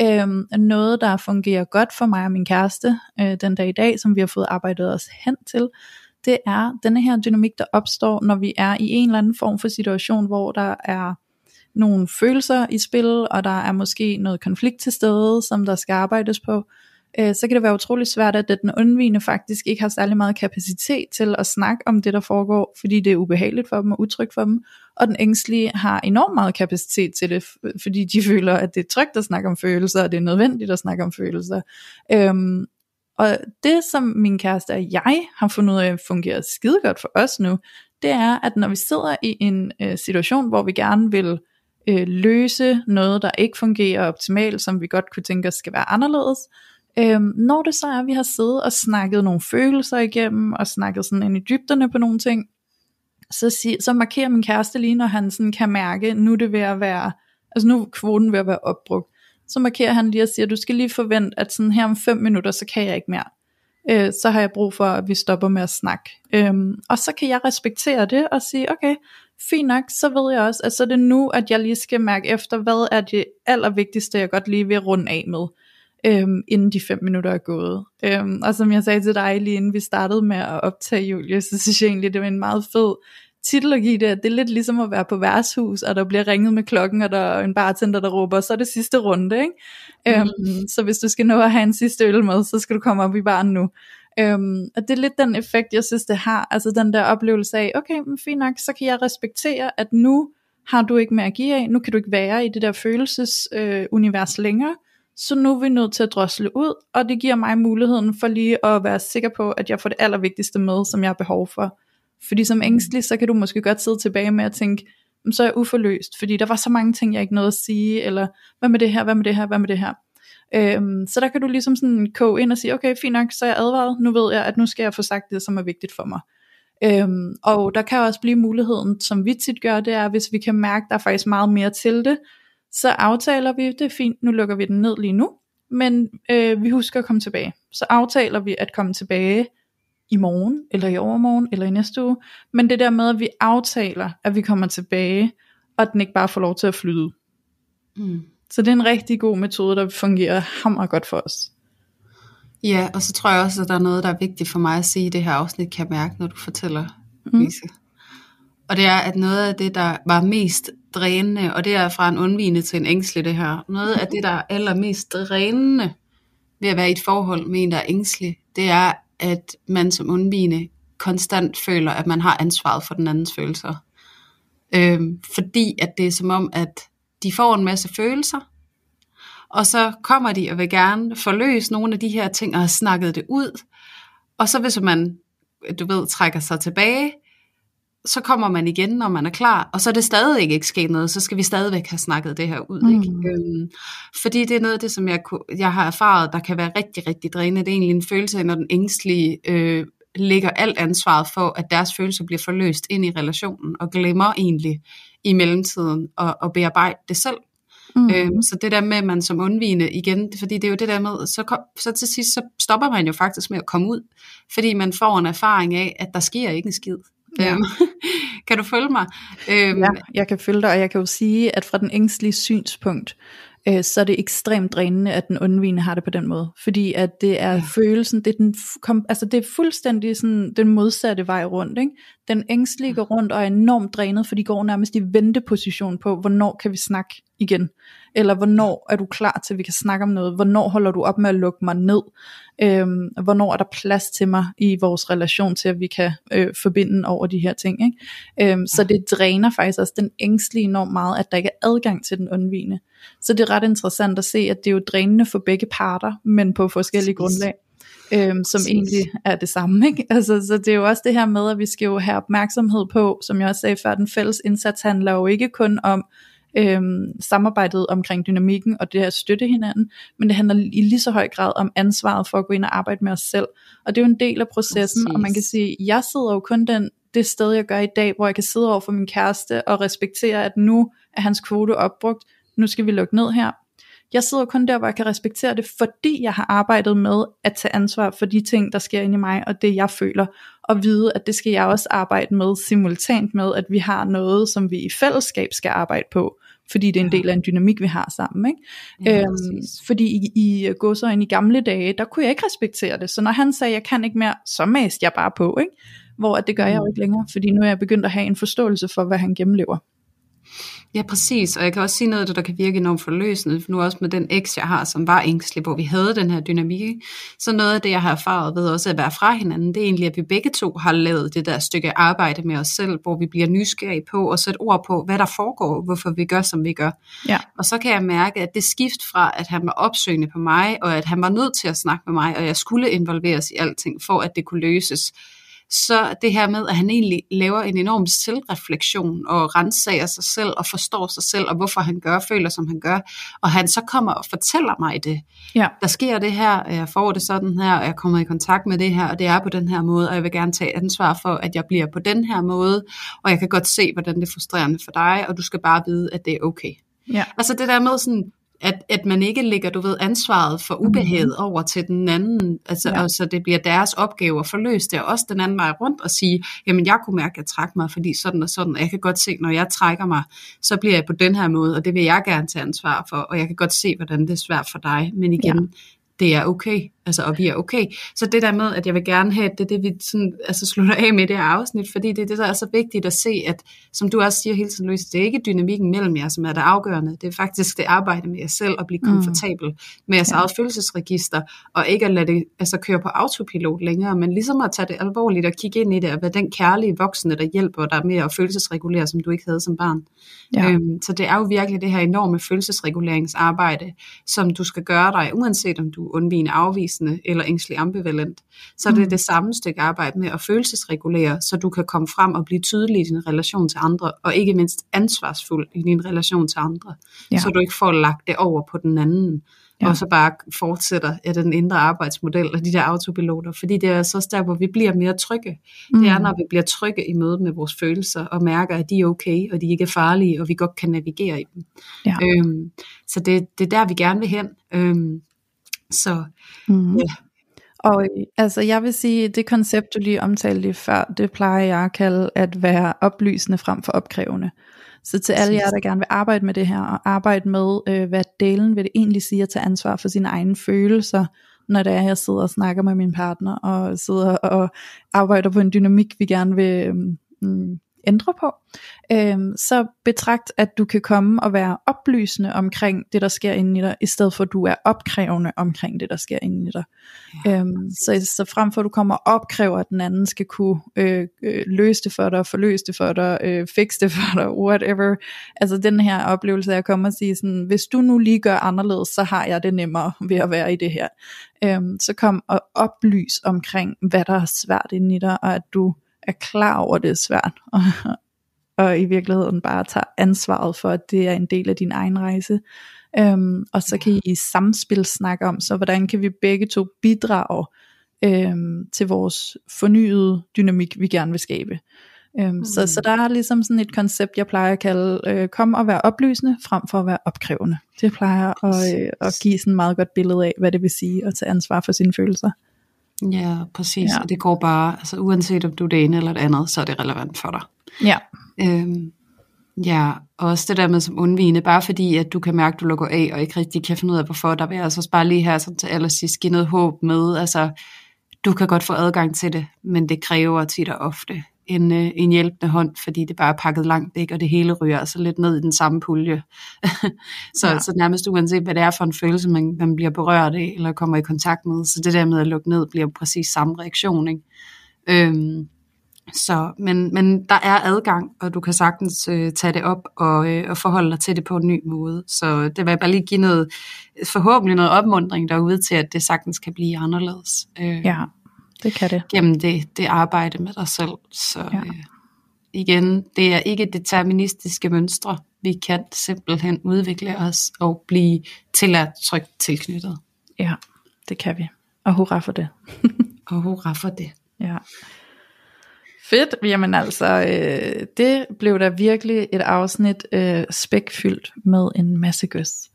Øhm, noget, der fungerer godt for mig og min kæreste øh, den dag i dag, som vi har fået arbejdet os hen til, det er denne her dynamik, der opstår, når vi er i en eller anden form for situation, hvor der er nogle følelser i spil, og der er måske noget konflikt til stede, som der skal arbejdes på øh, så kan det være utrolig svært, at den undvigende faktisk ikke har særlig meget kapacitet til at snakke om det, der foregår, fordi det er ubehageligt for dem og utrygt for dem, og den ængstlige har enormt meget kapacitet til det, fordi de føler, at det er trygt at snakke om følelser, og det er nødvendigt at snakke om følelser. Øhm, og det, som min kæreste og jeg har fundet ud af fungerer skide godt for os nu, det er, at når vi sidder i en øh, situation, hvor vi gerne vil øh, løse noget, der ikke fungerer optimalt, som vi godt kunne tænke os skal være anderledes, øh, Øhm, når det så er, at vi har siddet og snakket nogle følelser igennem, og snakket sådan ind i dybderne på nogle ting, så, sig, så markerer min kæreste lige, når han sådan kan mærke, nu er det ved at være, altså nu er kvoten ved at være opbrugt, så markerer han lige og siger, du skal lige forvente, at sådan her om 5 minutter, så kan jeg ikke mere. Øh, så har jeg brug for, at vi stopper med at snakke. Øhm, og så kan jeg respektere det og sige, okay, fint nok, så ved jeg også, at så er det nu, at jeg lige skal mærke efter, hvad er det allervigtigste, jeg godt lige vil runde af med, øhm, inden de fem minutter er gået. Øhm, og som jeg sagde til dig lige inden vi startede med at optage Julie, så synes jeg egentlig, det var en meget fed titel at give det, det er lidt ligesom at være på værtshus, og der bliver ringet med klokken, og der er en bartender, der råber, så er det sidste runde, ikke? Mm. Øhm, så hvis du skal nå at have en sidste øl med, så skal du komme op i baren nu. Øhm, og det er lidt den effekt, jeg synes, det har, altså den der oplevelse af, okay, men fint nok, så kan jeg respektere, at nu har du ikke mere at give af, nu kan du ikke være i det der følelsesunivers øh, længere, så nu er vi nødt til at drosle ud, og det giver mig muligheden for lige at være sikker på, at jeg får det allervigtigste med, som jeg har behov for. Fordi som ængstelig, så kan du måske godt sidde tilbage med at tænke, så er jeg uforløst, fordi der var så mange ting, jeg ikke nåede at sige, eller hvad med det her, hvad med det her, hvad med det her. Øhm, så der kan du ligesom sådan koge ind og sige, okay, fint nok, så er jeg advaret, nu ved jeg, at nu skal jeg få sagt det, som er vigtigt for mig. Øhm, og der kan også blive muligheden, som vi tit gør, det er, hvis vi kan mærke, der er faktisk meget mere til det, så aftaler vi, det er fint, nu lukker vi den ned lige nu, men øh, vi husker at komme tilbage. Så aftaler vi at komme tilbage i morgen, eller i overmorgen, eller i næste uge, men det der med, at vi aftaler, at vi kommer tilbage, og at den ikke bare får lov til at flyde. Mm. Så det er en rigtig god metode, der fungerer hammer godt for os. Ja, og så tror jeg også, at der er noget, der er vigtigt for mig at sige i det her afsnit, kan jeg mærke, når du fortæller, mm. Lise. Og det er, at noget af det, der var mest drænende, og det er fra en undvigende til en ængstelig det her, noget af det, der er allermest drænende ved at være i et forhold med en, der er ængstelig, det er, at man som undvigende konstant føler, at man har ansvaret for den andens følelser. Øhm, fordi at det er som om, at de får en masse følelser, og så kommer de og vil gerne forløse nogle af de her ting og har snakket det ud. Og så hvis man, du ved, trækker sig tilbage, så kommer man igen, når man er klar, og så er det stadig ikke sket noget, så skal vi stadigvæk have snakket det her ud. Mm. Ikke? Øhm, fordi det er noget af det, som jeg, jeg har erfaret, der kan være rigtig, rigtig drænende. Det er egentlig en følelse, når den ængstlige øh, lægger alt ansvaret for, at deres følelser bliver forløst ind i relationen, og glemmer egentlig i mellemtiden at, at bearbejde det selv. Mm. Øhm, så det der med, at man som undvigende igen, fordi det er jo det der med, så, kom, så til sidst, så stopper man jo faktisk med at komme ud, fordi man får en erfaring af, at der sker ikke en skid. Ja. Øhm, kan du følge mig? Øhm, ja, jeg kan følge dig, og jeg kan jo sige, at fra den ængstlige synspunkt, øh, så er det ekstremt drænende, at den undvigende har det på den måde. Fordi at det er ja. følelsen, det er, den, kom, altså det er fuldstændig sådan, den modsatte vej rundt. Ikke? Den ængstlige går rundt og er enormt drænet, for de går nærmest i venteposition på, hvornår kan vi snakke igen eller hvornår er du klar til, at vi kan snakke om noget, hvornår holder du op med at lukke mig ned, øhm, hvornår er der plads til mig i vores relation til, at vi kan øh, forbinde over de her ting. Ikke? Øhm, så det dræner faktisk også den ængstlige enormt meget, at der ikke er adgang til den undvigende. Så det er ret interessant at se, at det er jo drænende for begge parter, men på forskellige grundlag øhm, som egentlig er det samme. Ikke? Altså, så det er jo også det her med, at vi skal jo have opmærksomhed på, som jeg også sagde før, den fælles indsats handler jo ikke kun om øhm, samarbejdet omkring dynamikken og det at støtte hinanden, men det handler i lige så høj grad om ansvaret for at gå ind og arbejde med os selv. Og det er jo en del af processen, Præcis. og man kan sige, jeg sidder jo kun den, det sted, jeg gør i dag, hvor jeg kan sidde over for min kæreste og respektere, at nu er hans kvote opbrugt, nu skal vi lukke ned her. Jeg sidder kun der, hvor jeg kan respektere det, fordi jeg har arbejdet med at tage ansvar for de ting, der sker inde i mig, og det jeg føler, og vide, at det skal jeg også arbejde med simultant med, at vi har noget, som vi i fællesskab skal arbejde på, fordi det er en del af en dynamik, vi har sammen. Ikke? Ja, øhm, fordi i, i ind i gamle dage, der kunne jeg ikke respektere det, så når han sagde, jeg kan ikke mere, så mæste jeg bare på, ikke? hvor at det gør jeg jo mm. ikke længere, fordi nu er jeg begyndt at have en forståelse for, hvad han gennemlever. Ja, præcis. Og jeg kan også sige noget af det, der kan virke enormt forløsende. Nu også med den eks, jeg har, som var ængstelig, hvor vi havde den her dynamik. Så noget af det, jeg har erfaret ved også at være fra hinanden, det er egentlig, at vi begge to har lavet det der stykke arbejde med os selv, hvor vi bliver nysgerrige på og sætte ord på, hvad der foregår, hvorfor vi gør, som vi gør. Ja. Og så kan jeg mærke, at det skift fra, at han var opsøgende på mig, og at han var nødt til at snakke med mig, og jeg skulle involveres i alting, for at det kunne løses, så det her med, at han egentlig laver en enorm selvreflektion og renser sig selv og forstår sig selv og hvorfor han gør, føler som han gør, og han så kommer og fortæller mig det. Ja. Der sker det her, jeg får det sådan her, og jeg kommer i kontakt med det her, og det er på den her måde, og jeg vil gerne tage ansvar for, at jeg bliver på den her måde, og jeg kan godt se, hvordan det er frustrerende for dig, og du skal bare vide, at det er okay. Ja. Altså det der med sådan, at, at man ikke lægger, du ved, ansvaret for ubehaget mm-hmm. over til den anden, altså, ja. altså det bliver deres opgave at forløse det, og også den anden vej rundt og sige, jamen jeg kunne mærke, at jeg trækker mig, fordi sådan og sådan, og jeg kan godt se, når jeg trækker mig, så bliver jeg på den her måde, og det vil jeg gerne tage ansvar for, og jeg kan godt se, hvordan det er svært for dig, men igen, ja det er okay, altså, og vi er okay. Så det der med, at jeg vil gerne have, det det, vi sådan, altså, slutter af med det her afsnit, fordi det er det, der er så vigtigt at se, at som du også siger hele tiden, Louise, det er ikke dynamikken mellem jer, som er det afgørende. Det er faktisk det arbejde med jer selv, at blive mm. komfortabel mm. med jeres ja. eget følelsesregister, og ikke at lade det altså, køre på autopilot længere, men ligesom at tage det alvorligt og kigge ind i det, og være den kærlige voksne, der hjælper dig med at følelsesregulere, som du ikke havde som barn. Ja. Øhm, så det er jo virkelig det her enorme følelsesreguleringsarbejde, som du skal gøre dig, uanset om du er undvigende afvisende eller ængstelig ambivalent. Så mm. det er det samme stykke arbejde med at følelsesregulere, så du kan komme frem og blive tydelig i din relation til andre, og ikke mindst ansvarsfuld i din relation til andre, ja. så du ikke får lagt det over på den anden ja. og så bare fortsætter ja, den indre arbejdsmodel og de der autopiloter, fordi det er så der, hvor vi bliver mere trygge. Mm. Det er, mm. når vi bliver trygge i mødet med vores følelser, og mærker, at de er okay, og de ikke er farlige, og vi godt kan navigere i dem. Ja. Øhm, så det, det er der, vi gerne vil hen. Øhm, så mm. ja. Og altså jeg vil sige, det koncept du lige omtalte lige før, det plejer jeg at kalde at være oplysende frem for opkrævende. Så til alle jer, der gerne vil arbejde med det her, og arbejde med, øh, hvad delen vil det egentlig sige at tage ansvar for sine egne følelser, når det er, jeg sidder og snakker med min partner, og sidder og arbejder på en dynamik, vi gerne vil mm, ændre på, øh, så betragt, at du kan komme og være oplysende omkring det, der sker inde i dig, i stedet for at du er opkrævende omkring det, der sker inde i dig. Ja. Øh, så, så frem for at du kommer og opkræver, at den anden skal kunne øh, øh, løse det for dig, forløse det for dig, øh, fikse det for dig, whatever. Altså den her oplevelse af at komme og sige sådan, hvis du nu lige gør anderledes, så har jeg det nemmere ved at være i det her. Øh, så kom og oplys omkring, hvad der er svært inde i dig, og at du er klar over, at det er svært, og, og i virkeligheden bare tager ansvaret for, at det er en del af din egen rejse. Øhm, og så kan I i samspil snakke om, så hvordan kan vi begge to bidrage øhm, til vores fornyede dynamik, vi gerne vil skabe. Øhm, mm. så, så der er ligesom sådan et koncept, jeg plejer at kalde, øh, kom og være oplysende, frem for at være opkrævende. Det plejer at, øh, at give sådan et meget godt billede af, hvad det vil sige at tage ansvar for sine følelser. Ja, præcis. Ja. Og det går bare, altså uanset om du er det ene eller det andet, så er det relevant for dig. Ja. Øhm, ja, og også det der med som undvigende, bare fordi at du kan mærke, at du lukker af, og ikke rigtig kan finde ud af, hvorfor, der vil jeg altså bare lige her sådan til allersidst give noget håb med, altså du kan godt få adgang til det, men det kræver tit og ofte en, øh, en hjælpende hånd, fordi det bare er pakket langt væk, og det hele ryger altså lidt ned i den samme pulje. så, ja. så nærmest uanset, hvad det er for en følelse, man, man bliver berørt af, eller kommer i kontakt med, så det der med at lukke ned, bliver præcis samme reaktion. Ikke? Øhm, så, men, men der er adgang, og du kan sagtens øh, tage det op og, øh, og forholde dig til det på en ny måde. Så det vil jeg bare lige give noget, forhåbentlig noget opmundring derude til, at det sagtens kan blive anderledes. Øh, ja, det kan det. Gennem det, det arbejde med dig selv. Så ja. øh, igen, det er ikke deterministiske mønstre. Vi kan simpelthen udvikle os og blive tilladt trygt tilknyttet. Ja, det kan vi. Og hurra for det. og hurra for det. Ja. Fedt, jamen altså, øh, det blev da virkelig et afsnit øh, spækfyldt med en masse gøs.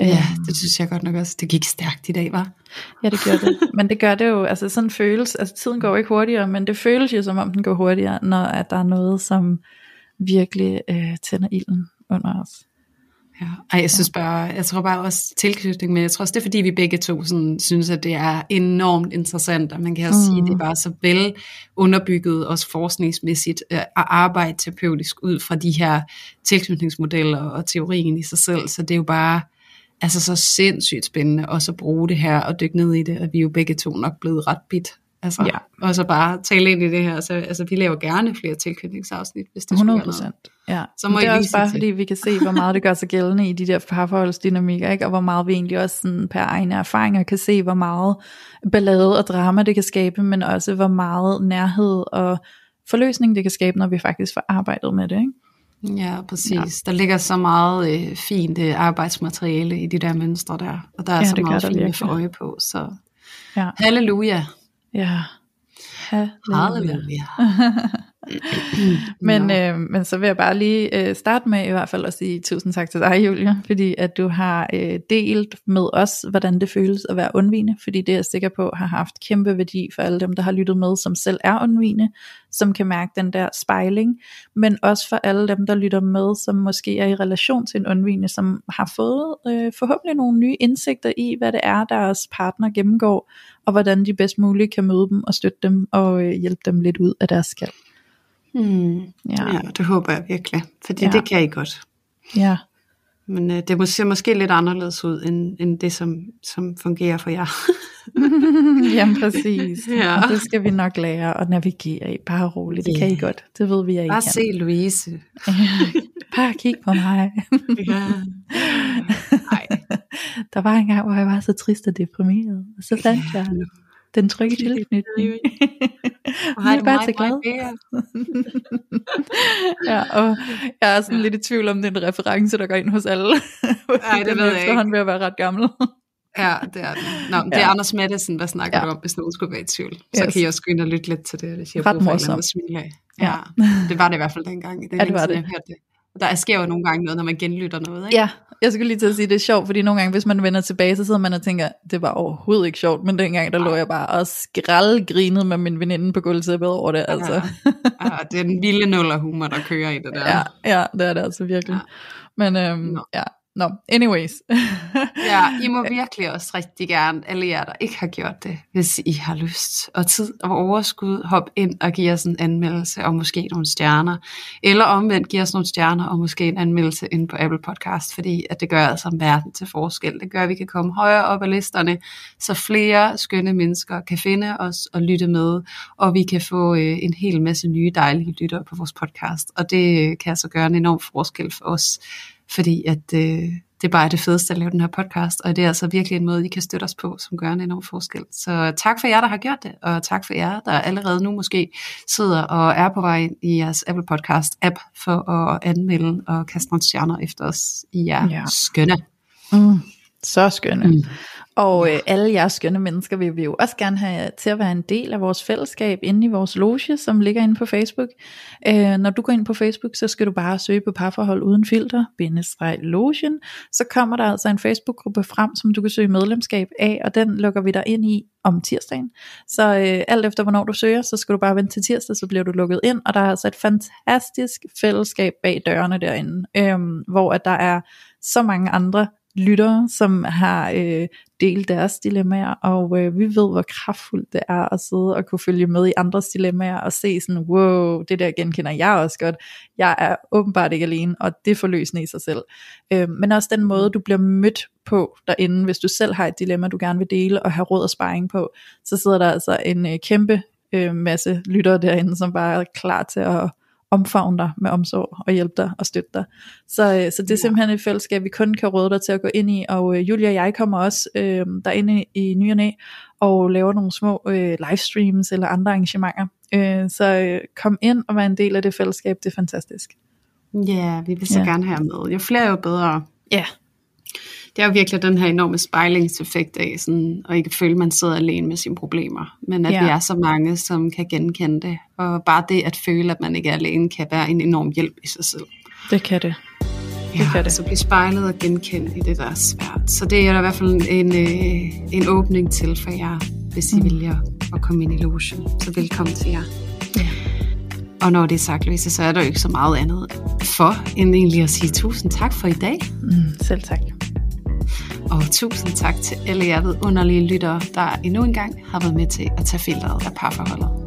Ja, øhm. det synes jeg godt nok også. Det gik stærkt i dag, var. Ja, det gør det. Men det gør det jo, altså sådan føles, altså tiden går ikke hurtigere, men det føles jo som om den går hurtigere, når at der er noget, som virkelig øh, tænder ilden under os. Ja. Ej, jeg synes bare, jeg tror bare også tilknytning, men jeg tror også, det er fordi, vi begge to sådan, synes, at det er enormt interessant, og man kan også mm. sige, at det er bare så vel underbygget, også forskningsmæssigt, øh, at arbejde terapeutisk ud fra de her tilknytningsmodeller og teorien i sig selv, så det er jo bare, altså så sindssygt spændende også at bruge det her og dykke ned i det, og vi er jo begge to nok blevet ret bit Altså, ja. Og så bare tale ind i det her. Så, altså, vi laver gerne flere tilknytningsafsnit, hvis det 100 procent. Ja. Så må det er også bare til. fordi, vi kan se, hvor meget det gør sig gældende i de der parforholdsdynamikker, ikke? og hvor meget vi egentlig også sådan, per egne erfaringer kan se, hvor meget ballade og drama det kan skabe, men også hvor meget nærhed og forløsning det kan skabe, når vi faktisk får arbejdet med det. Ikke? Ja, præcis. Ja. Der ligger så meget øh, fint øh, arbejdsmateriale i de der mønstre der, og der er ja, så meget fint at få øje på. Så ja. halleluja. Ja. Halleluja. men, øh, men så vil jeg bare lige øh, starte med i hvert fald at sige tusind tak til dig, Julia, fordi at du har øh, delt med os, hvordan det føles at være undvigende, fordi det er jeg sikker på har haft kæmpe værdi for alle dem, der har lyttet med, som selv er undvigende, som kan mærke den der spejling, men også for alle dem, der lytter med, som måske er i relation til en undvigende, som har fået øh, forhåbentlig nogle nye indsigter i, hvad det er, deres partner gennemgår, og hvordan de bedst muligt kan møde dem og støtte dem og øh, hjælpe dem lidt ud af deres skal. Hmm. Ja. ja, det håber jeg virkelig, fordi ja. det kan I godt. Ja. Men øh, det ser måske lidt anderledes ud, end, end det, som, som fungerer for jer. Jamen præcis. Ja. Og det skal vi nok lære at navigere i. Bare roligt, det yeah. kan I godt. Det ved vi, at I Bare kan. se Louise. Bare kig på mig. ja. Ej. Der var en gang, hvor jeg var så trist og deprimeret. Og så fandt ja. jeg den trygge tilknytning. Og har bare så glad. ja, og jeg er sådan ja. lidt i tvivl om, den reference, der går ind hos alle. Nej, det ved jeg ikke. Han vil være ret gammel. Ja, det er det. Nå, det er Anders Madsen, der snakker ja. om, hvis nogen skulle være i tvivl. Så yes. kan I også gå ind og lytte lidt til det, hvis jeg har brug for Ja. ja. det var det i hvert fald dengang. Det er ja, det var det. Jeg hørte det. Der sker jo nogle gange noget, når man genlytter noget, ikke? Ja, jeg skulle lige til at sige, at det er sjovt, fordi nogle gange, hvis man vender tilbage, så sidder man og tænker, det var overhovedet ikke sjovt, men dengang, der lå jeg bare og skraldgrinede med min veninde på gulvtæppet over det, altså. Ja, ja det er den vilde nuller humor, der kører i det der. Ja, ja det er det altså virkelig. Ja. Men øhm, ja, Nå, no, anyways. ja, I må virkelig også rigtig gerne, alle jer, der ikke har gjort det, hvis I har lyst og tid og overskud, hop ind og giv os en anmeldelse og måske nogle stjerner. Eller omvendt, giv os nogle stjerner og måske en anmeldelse ind på Apple Podcast, fordi at det gør altså verden til forskel. Det gør, at vi kan komme højere op ad listerne, så flere skønne mennesker kan finde os og lytte med, og vi kan få øh, en hel masse nye dejlige lyttere på vores podcast. Og det kan altså gøre en enorm forskel for os fordi at øh, det bare er det fedeste at lave den her podcast, og det er altså virkelig en måde, I kan støtte os på, som gør en enorm forskel. Så tak for jer, der har gjort det, og tak for jer, der allerede nu måske sidder og er på vej ind i jeres Apple Podcast app for at anmelde og kaste nogle stjerner efter os. I er ja. skønne. Mm, så skønne. Mm. Og øh, alle jeres skønne mennesker vil vi jo også gerne have til at være en del af vores fællesskab inde i vores loge, som ligger inde på Facebook. Øh, når du går ind på Facebook, så skal du bare søge på parforhold uden filter, bindestreg logen. Så kommer der altså en Facebook-gruppe frem, som du kan søge medlemskab af, og den lukker vi dig ind i om tirsdagen. Så øh, alt efter hvornår du søger, så skal du bare vente til tirsdag, så bliver du lukket ind, og der er altså et fantastisk fællesskab bag dørene derinde, øh, hvor at der er så mange andre lyttere, som har øh, delt deres dilemmaer, og øh, vi ved, hvor kraftfuldt det er at sidde og kunne følge med i andres dilemmaer, og se sådan, wow, det der genkender jeg også godt, jeg er åbenbart ikke alene, og det forløsende i sig selv. Øh, men også den måde, du bliver mødt på derinde, hvis du selv har et dilemma, du gerne vil dele, og have råd og sparring på, så sidder der altså en øh, kæmpe øh, masse lyttere derinde, som bare er klar til at omfavne dig med omsorg og hjælpe dig og støtte dig. Så, øh, så det er simpelthen et fællesskab, vi kun kan råde dig til at gå ind i, og øh, Julia og jeg kommer også øh, derinde i ny og næ, og laver nogle små øh, livestreams eller andre arrangementer. Øh, så øh, kom ind og vær en del af det fællesskab, det er fantastisk. Ja, vi vil så ja. gerne have med. Jo flere jo bedre. Ja, det er jo virkelig den her enorme spejlingseffekt af, sådan, og ikke føle, at man sidder alene med sine problemer, men at ja. vi er så mange, som kan genkende det. Og bare det at føle, at man ikke er alene, kan være en enorm hjælp i sig selv. Det kan det. Det ja, kan det. så blive spejlet og genkendt i det, der er svært. Så det er der i hvert fald en, øh, en åbning til for jer, hvis I mm. vælger at komme ind i logen. Så velkommen til jer. Ja. Og når det er sagt, Louise, så er der jo ikke så meget andet for, end egentlig at sige tusind tak for i dag. Mm, selv tak. Og tusind tak til alle jer underlige lyttere, der endnu engang har været med til at tage filteret af parforholdet.